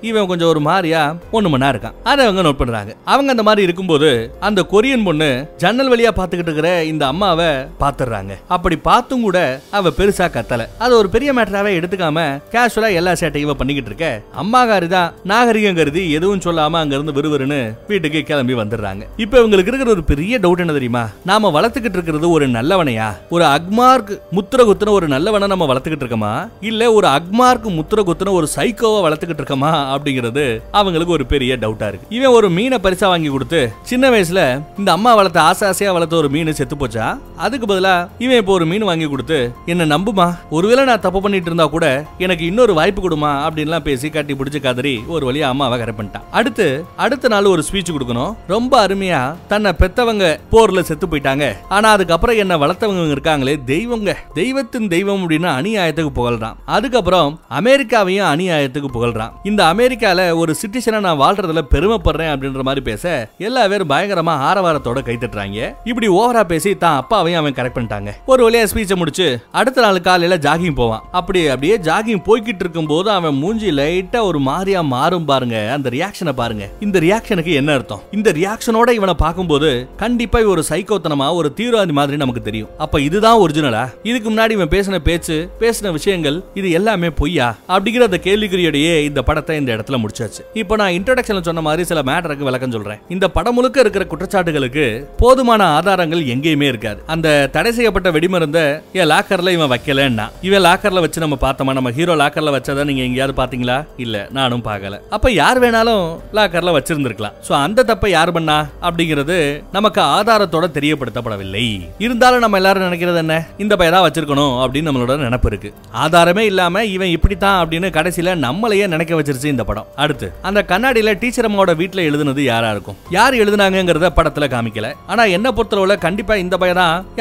இவன் கொஞ்சம் ஒரு மாதிரியா ஒண்ணு மணி இருக்கான். அதை அவங்க நோட் பண்றாங்க. அவங்க அந்த மாதிரி இருக்கும்போது அந்த கொரியன் பொண்ணு ஜன்னல் வழியா பாத்துக்கிட்டு இருக்கிற இந்த அம்மாவை பாத்துறாங்க அப்படி பார்த்தும் கூட அவ பெருசா கத்தல. அது ஒரு பெரிய மேட்டராவே எடுத்துக்காம கேஷுவலா எல்லா சேட்டையும் இவ பண்ணிக்கிட்டு இருக்க. அம்மாகாரி தான் நாகரிகம் கருதி எதுவும் சொல்லாம அங்க இருந்து விறுவிறுன்னு வீட்டுக்கு கிளம்பி வந்துடுறாங்க. இப்ப இவங்களுக்கு இருக்கிற ஒரு பெரிய டவுட் என்ன தெரியுமா? நாம வளர்த்துக்கிட்டு இருக்கிறது ஒரு நல்லவனையா? ஒரு அக்மார்க் முத்திர குத்துன ஒரு நல்லவனை நம்ம வளர்த்துக்கிட்டு இருக்கோமா? இல்ல ஒரு அக்மார்க் முத்திர குத்துன ஒரு சைக்கோவை வளர்த்துக்கிட்டு இருக்கோமா? அப்படிங்கிறது அவங்களுக்கு ஒரு பெரிய டவுட்டா இருக்கு. இவன் ஒரு மீனை பரிசா வாங்கி கொடுத்து சின்ன வயசுல இந்த அம்மா வளர்த்த ஆசை ஆசையா வளர்த்த ஒரு மீன் செத்து போச்சா? அதுக்கு பதிலா இவன் இப்போ ஒரு மீன் வாங்கி கொடுத்து என்ன நம்புமா? ஒருவேளை நான் தப்பு பண்ணிட்டு இருந்தா கூட எனக்கு இன்னொரு வாய்ப்பு கொடுமா? அப்படின்லாம் பேசி கட்டி பிடிச்சு கதறி ஒரு வழியா அம்மாவை கரை பண்ணிட்டான். அடுத்து அடுத்த நாள் ஒரு ஸ்பீச் கொடுக்கணும். ரொம்ப அருமையா தன்னை பெத்தவங்க போர்ல செத்து போயிட்டாங்க. ஆனா அதுக்கப்புறம் என்ன வளர்த்தவங்க இருக்காங்களே தெய்வங்க. தெய்வத்தின் தெய்வம் அப்படின்னு அநியாயத்துக்கு புகழ்றான். அதுக்கப்புறம் அமெரிக்காவையும் அநியாயத்துக்கு புகழ்றான். இந்த அமெரிக்கால ஒரு சிட்டிசனா நான் வாழ்றதுல பெருமைப்படுறேன் அப்படின்ற மாதிரி பேச எல்லா பேரும் பயங்கரமா ஆரவாரத்தோட கை தட்டுறாங்க. இப்படி ஓவரா பேசி தான் அப்பாவையும் அவன் கரெக்ட் மாட்டாங்க. ஒரு வழியா ஸ்பீச்சை முடிச்சு அடுத்த நாள் காலையில ஜாகிங் போவான். அப்படி அப்படியே ஜாகிங் போய்கிட்டு இருக்கும் போது அவன் மூஞ்சி லைட்டா ஒரு மாதிரியா மாறும் பாருங்க. அந்த ரியாக்ஷனை பாருங்க. இந்த ரியாக்ஷனுக்கு என்ன அர்த்தம்? இந்த ரியாக்ஷனோட இவனை பார்க்கும்போது கண்டிப்பா ஒரு சைக்கோத்தனமா ஒரு தீவிரவாதி மாதிரி நமக்கு தெரியும். அப்ப இதுதான் ஒரிஜினலா இதுக்கு முன்னாடி இவன் பேசின பேச்சு பேசின விஷயங்கள் இது எல்லாமே பொய்யா? அப்படிங்கிற அந்த கேள்விக்குறியோடையே இந்த படத்தை இந்த இடத்துல முடிச்சாச்சு. இப்போ நான் இன்ட்ரடக்ஷன்ல சொன்ன மாதிரி சில மேட்டருக்கு விளக்கம் சொல்றேன். இந்த படம் முழுக்க இருக்கிற குற்றச்சாட்டுகளுக்கு போதுமான ஆதாரங்கள் எங்கேயுமே இருக்காது. அந்த தடை செய்யப்பட்ட வெடிமருந்த என் லாக்கர்ல இவன் வைக்கலன்னா? இவன் லாக்கர்ல வச்சு நம்ம பார்த்தோமா? நம்ம ஹீரோ லாக்கர்ல வச்சாதான் நீங்க எங்கேயாவது பாத்தீங்களா இல்ல நானும் பார்க்கல. அப்ப யார் வேணாலும் லாக்கர்ல வச்சிருந்திருக்கலாம். சோ அந்த தப்பை யார் பண்ணா? அப்படிங்கிறது நமக்கு ஆதாரத்தோட தெரியப்படுத்தப்படவில்லை. இருந்தாலும் நம்ம எல்லாரும் நினைக்கிறது என்ன? இந்த பையன் தான் வச்சிருக்கணும் அப்படின்னு நம்மளோட நினப்பு இருக்கு. ஆதாரமே இல்லாம இவன் இப்படித்தான் அப்படின்னு கடைசியில நம்மளையே நினைக்க வச்சிருச்சு இந்த படம். அடுத்து அந்த கண்ணாடியில டீச்சர் அம்மாவோட வீட்டுல எழுதுனது யாரா இருக்கும்? யார் எழுதுனாங்கிறத படத்துல காமிக்கல. ஆனா என்ன பொறுத்தளவுல கண்டிப்பா இந்த பையன்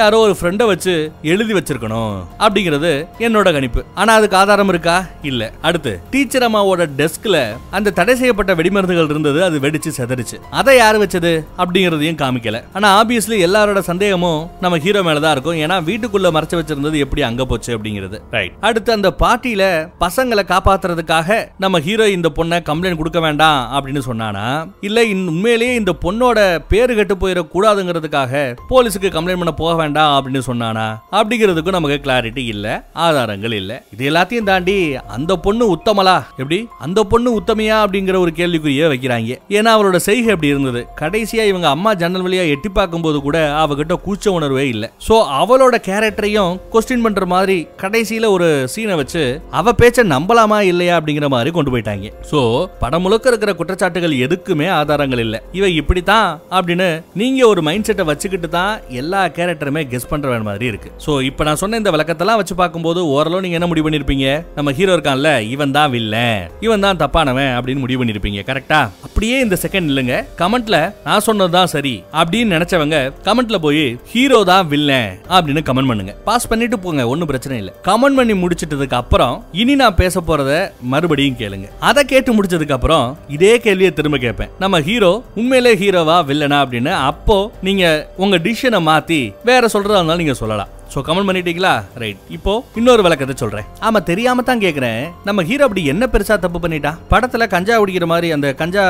யாரோ ஒரு ஃப்ரெண்டை வச்சு எழுதி வச்சிருக்கணும் அப்படிங்கிறது என்னோட கணிப்பு. ஆனா அதுக்கு ஆதாரம் இருக்கா? இல்ல. அடுத்து டீச்சர் அம்மாவோட டெஸ்க்ல அந்த தடை செய்யப்பட்ட வெடிமருந்துகள் இருந்தது அது வெடிச்சு செதறிச்சு. அதை யார் வச்சது? அப்படிங்கறதையும் காமிக்கல. ஆனா ஆப்வியஸ்லி எல்லாரோட சந்தேகமும் நம்ம ஹீரோ மேலதான் இருக்கும். ஏன்னா வீட்டுக்குள்ள மறைச்சு வச்சிருந்தது எப்படி அங்க போச்சு அப்படிங்கிறது. ரைட் அடுத்து அந்த பார்ட்டியில பசங்களை காப்பாத்துறதுக்காக நம்ம ஹீரோ இந்த பொண்ணை கம்ப்ளைண்ட் கொடுக்க வேண்டாம் அப்படின்னு சொன்னானா இல்ல உண்மையிலேயே இந்த பொண்ணோட பேரு கெட்டு போயிட கூடாதுங்கிறதுக்காக போலீஸுக்கு கம்ப்ளைண்ட் பண்ண போக வேண்டாம் அப்படின்னு சொன்னானா? அப்படிங்கிறதுக்கும் நமக்கு கிளாரிட்டி இல்ல ஆதாரங்கள் இல்ல. இது எல்லாத்தையும் தாண்டி அந்த பொண்ணு உத்தமலா? எப்படி? அந்த பொண்ணு உத்தமையா? அப்படிங்கிற ஒரு கேள்விக்குரிய வைக்கிறாங்க. ஏன்னா அவளோட செய்கை எப்படி இருந்தது? கடைசியா இவங்க அம்மா ஜன்னல் வழியா எட்டி பார்க்கும்போது கூட அவகிட்ட கூச்ச உணர்வே இல்ல. சோ அவளோட கேரக்டரையும் கொஸ்டின் பண்ற மாதிரி கடைசியில ஒரு சீனை வச்சு அவ பேச்ச நம்பலாமா இல்லையா அப்படிங்கிற மாதிரி கொண்டு போயிட்டாங்க. சோ படம் முழுக்க இருக்கிற குற்றச்சாட்டுகள் எதுக்குமே ஆதாரங்கள் இல்ல. இவ இப்படித்தான் அப்படின்னு நீங்க ஒரு மைண்ட் செட்டை வச்சுக்கிட்டு தான் எல்லா கேரக்டருமே கெஸ் பண்ற மாதிரி இருக்கு. சோ இப்போ நான் சொன்ன இந்த விளக்கத்தெல்லாம் வச்சு பார்க்கும்போது ஓரளவு நீங்க என்ன முடிவு பண்ணிருப்பீங்க? நம்ம ஹீரோ இருக்கான்ல இவன் தான் வில்லன் இவன் தான் தப்பானவன் அப்படின்னு முடிவு பண்ணிருப்பீங்க கரெக்டா அப்படியே இந்த செகண்ட் இல்லைங்க. கமெண்ட்ல நான் சொன்னதுதான் சரி அப்படின்னு நினைச்சவங்க கமெண்ட்ல போய் ஹீரோ தான் வில்லன் அப்படின்னு கமெண்ட் பண்ணுங்க. பாஸ் பண்ணிட்டு போங்க ஒன்னும் பிரச்சனை இல்ல. கமெண்ட் பண்ணி முடிச்சிட்டதுக்கு அப்புறம் இனி நான் பேச போறத மறுபடியும் கேளுங்க. அதை கேட்டு முடிச்சதுக்கு அப்புறம் இதே கேள்வியை திரும்ப கேட்பேன். நம்ம ஹீரோ உண்மையிலே ஹீரோவா வில்லனா அப்படின்னு அப்போ நீங்க உங்க டிஷனை மாத்தி வேற சொல்றதா இருந்தாலும் நீங்கள் சொல்லலாம். ஸோ கமெண்ட் பண்ணிட்டீங்களா? ரைட் இப்போ இன்னொரு விளக்கத்தை சொல்றேன். ஆமா தெரியாம தான் கேட்குறேன் நம்ம ஹீரோ அப்படி என்ன பெருசா தப்பு பண்ணிட்டா? படத்துல கஞ்சா குடிக்கிற மாதிரி அந்த கஞ்சா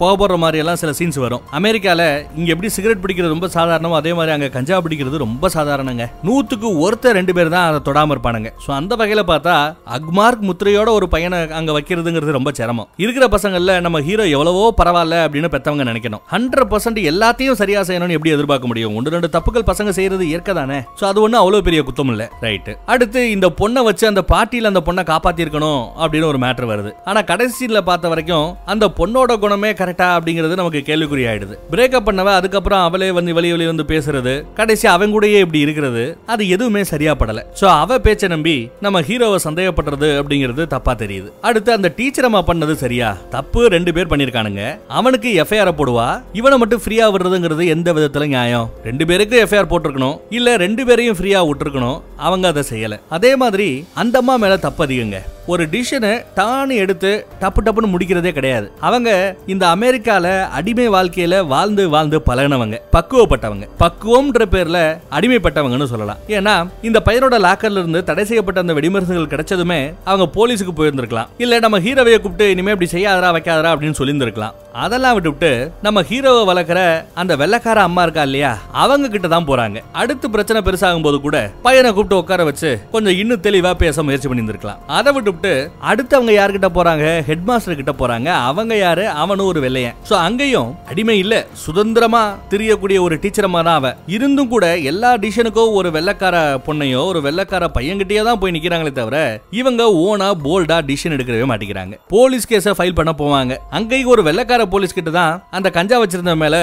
போக போடுற மாதிரி எல்லாம் சில சீன்ஸ் வரும். அமெரிக்கால இங்க எப்படி சிகரெட் பிடிக்கிறது ரொம்ப சாதாரணமோ அதே மாதிரி அங்க கஞ்சா பிடிக்கிறது ரொம்ப சாதாரணங்க. நூத்துக்கு ஒருத்தர் ரெண்டு பேர் தான் அதை தொடாம இருப்பானுங்க. ஸோ அந்த வகையில பார்த்தா அக்மார்க் முத்திரையோட ஒரு பையனை அங்க வைக்கிறதுங்கிறது ரொம்ப சிரமம். இருக்கிற பசங்கள்ல நம்ம ஹீரோ எவ்வளவோ பரவாயில்ல அப்படின்னு பெத்தவங்க நினைக்கணும். ஹண்ட்ரட் பர்சன்ட் எல்லாத்தையும் சரியா செய்யணும்னு எப்படி எதிர்பார்க்க முடியும்? ஒன்று ரெண்டு தப்புகள் பசங்க செய்யறது இயற்கை தானே? ஸோ அது ஒன்றும் ஒன்றும் அவ்வளோ பெரிய குத்தம் இல்லை. ரைட்டு அடுத்து இந்த பொண்ணை வச்சு அந்த பார்ட்டியில் அந்த பொண்ணை காப்பாற்றிருக்கணும் அப்படின்னு ஒரு மேட்ரு வருது. ஆனால் கடைசியில் பார்த்த வரைக்கும் அந்த பொண்ணோட குணமே கரெக்டா அப்படிங்கிறது நமக்கு கேள்விக்குறி ஆயிடுது. பிரேக்கப் பண்ணவ அதுக்கப்புறம் அவளே வந்து வெளியே வெளியே வந்து பேசுறது கடைசி அவன் கூடயே இப்படி இருக்கிறது அது எதுவுமே சரியா படல. ஸோ அவ பேச்சை நம்பி நம்ம ஹீரோவை சந்தேகப்படுறது அப்படிங்கிறது தப்பா தெரியுது. அடுத்து அந்த டீச்சர் அம்மா பண்ணது சரியா? தப்பு ரெண்டு பேர் பண்ணிருக்கானுங்க. அவனுக்கு எஃப்ஐஆர் போடுவா இவனை மட்டும் ஃப்ரீயா விடுறதுங்கிறது எந்த விதத்துல நியாயம்? ரெண்டு பேருக்கு எஃப்ஐஆர் போட்டிருக்கணும். இல்ல ரெண்டு பேரையும் ஃப்ரீயா விட்டுருக்கணும். அவங்க அதை செய்யல. அதே மாதிரி அந்த அம்மா மேல தப்பு அதிகங்க. ஒரு டிஷனை தானே எடுத்து டப்பு டப்புன்னு முடிக்கிறதே கிடையாது. அவங்க இந்த அமெரிக்கால அடிமை வாழ்க்கையில வாழ்ந்து வாழ்ந்து பழகினவங்க பக்குவப்பட்டவங்க. பக்குவம்ன்ற பேர்ல அடிமைப்பட்டவங்கன்னு சொல்லலாம். ஏன்னா இந்த பையனோட லாக்கர்ல இருந்து தடை செய்யப்பட்ட அந்த வெடிமருந்துகள் கிடைச்சதுமே அவங்க போலீஸுக்கு போயிருந்திருக்கலாம். இல்ல நம்ம ஹீரோவையை கூப்பிட்டு இனிமே இப்படி செய்யாதரா வைக்காதரா அப்படின்னு சொல்லியிருந்திருக்கலாம். அதெல்லாம் விட்டுவிட்டு நம்ம ஹீரோவை வளர்க்குற அந்த வெள்ளக்கார அம்மா இருக்கா இல்லையா அவங்க கிட்ட தான் போறாங்க. அடுத்து பிரச்சனை பெருசாகும் போது கூட பையனை கூப்பிட்டு உட்கார வச்சு கொஞ்சம் இன்னும் தெளிவா பேச முயற்சி பண்ணியிருந்திருக்கலாம். அதை விட்டு விட்டுவிட்டு அடுத்து அவங்க யார்கிட்ட போறாங்க? ஹெட் மாஸ்டர் கிட்ட போறாங்க. அவங்க யாரு? அவனும் ஒரு வெள்ளையன். சோ அங்கேயும் அடிமை இல்ல. சுதந்திரமா தெரியக்கூடிய ஒரு டீச்சர் தான் அவன். இருந்தும் கூட எல்லா டிஷனுக்கும் ஒரு வெள்ளக்கார பொண்ணையோ ஒரு வெள்ளக்கார பையன்கிட்டயே தான் போய் நிக்கிறாங்களே தவிர இவங்க ஓனா போல்டா டிசிஷன் எடுக்கவே மாட்டேங்கிறாங்க. போலீஸ் கேஸ ஃபைல் பண்ண போவாங்க. அங்கேயும் ஒரு வெள்ளக்கார போலீஸ் கிட்ட தான் அந்த கஞ்சா வச்சிருந்த மேல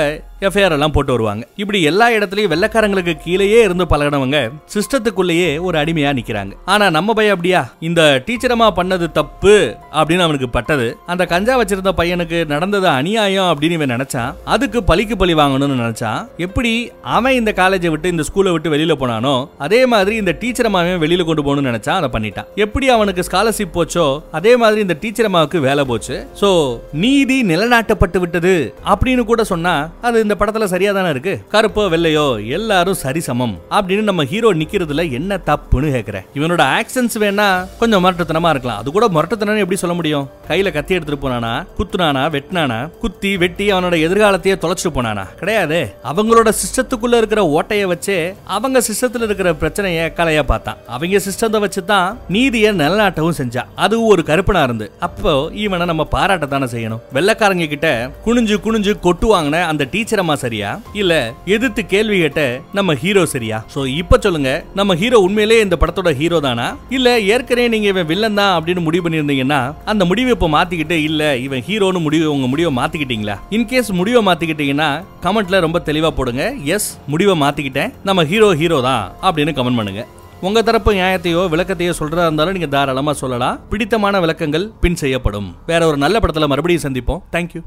எஃப்ஐஆர் எல்லாம் போட்டு வருவாங்க. இப்படி எல்லா இடத்துலயும் வெள்ளக்காரங்களுக்கு கீழேயே இருந்து பழகினவங்க சிஸ்டத்துக்குள்ளேயே ஒரு அடிமையா நிக்கிறாங்க. ஆனா நம்ம பையன் அப்படியா? இந்த டீச்சரமா பண்ணது தப்பு அப்படின்னு அவனுக்கு பட்டது. அந்த கஞ்சா வச்சிருந்த பையனுக்கு நடந்தது அநியாயம் அப்படின்னு இவன் நினைச்சான். அதுக்கு பழிக்கு பழி வாங்கணும்னு நினைச்சான். எப்படி அவன் இந்த காலேஜை விட்டு இந்த ஸ்கூலை விட்டு வெளியில போனானோ அதே மாதிரி இந்த டீச்சர் வெளியில கொண்டு போகணும்னு நினைச்சான் அதை பண்ணிட்டான். எப்படி அவனுக்கு ஸ்காலர்ஷிப் போச்சோ அதே மாதிரி இந்த டீச்சர் அம்மாவுக்கு வேலை போச்சு. சோ நீதி நிலநாட்டப்பட்டு விட்டது அப்படின்னு கூட சொன்னா அது இந்த படத்துல சரியா தானே இருக்கு? கருப்போ வெள்ளையோ எல்லாரும் சரிசமம். அப்படின்னு நம்ம ஹீரோ நிக்கிறதுல என்ன தப்புன்னு கேக்குறேன். இவனோட ஆக்சன்ஸ் வேணா கொஞ்சம் முரட்டுத்தனமா இருக்கலாம். அது கூட முரட்டுத்தனம் எப்படி சொல்ல முடியும்? கையில கத்தி எடுத்துட்டு போனானா குத்துனானா வெட்டினானா குத்தி வெட்டி அவனோட எதிர்காலத்தையே தொலைச்சிட்டு போனானா? கிடையாது. அவங்களோட சிஸ்டத்துக்குள்ள இருக்கிற ஓட்டைய வச்சே அவங்க சிஸ்டத்துல இருக்கிற பிரச்சனைய கலையா பார்த்தான். அவங்க சிஸ்டத்தை வச்சு தான் நீதியை நிலநாட்டவும் செஞ்சா. அதுவும் ஒரு கருப்பனா இருந்து. அப்போ இவனை நம்ம பாராட்டத்தானே செய்யணும். வெள்ளக்காரங்க கிட்ட குனிஞ்சு குனிஞ்சு கொட்டு வாங்கின அந்த டீச்சர் அம்மா சரியா? இல்ல எதிர்த்து கேள்வி கேட்ட நம்ம ஹீரோ சரியா? சோ இப்ப சொல்லுங்க நம்ம ஹீரோ உண்மையிலேயே இந்த படத்தோட ஹீரோ தானா? இல்ல ஏற்கனவே நீங்க இவன் வில்லன் தான் அப்படின்னு முடிவு பண்ணியிருந்தீங்கன்னா அந்த முடிவை இப்ப மாத்திக்கிட்டு இல்ல இவன் ஹீரோன்னு முடிவு உங்க முடிவை மாத்திக்கிட்டீங்களா? இன்கேஸ் முடிவை மாத்திக்கிட்டீங்கன்னா கமெண்ட்ல ரொம்ப தெளிவா போடுங்க. எஸ் முடிவை மாத்திக்கிட்டேன். நம்ம ஹீரோ ஹீரோ தான் அப்படின்னு கமெண்ட் பண்ணுங்க. உங்க தரப்பு நியாயத்தையோ விளக்கத்தையோ சொல்றதா இருந்தாலும் நீங்க தாராளமா சொல்லலாம். பிடித்தமான விளக்கங்கள் பின் செய்யப்படும். வேற ஒரு நல்ல படத்துல மறுபடியும் சந்திப்போம். தேங்க்யூ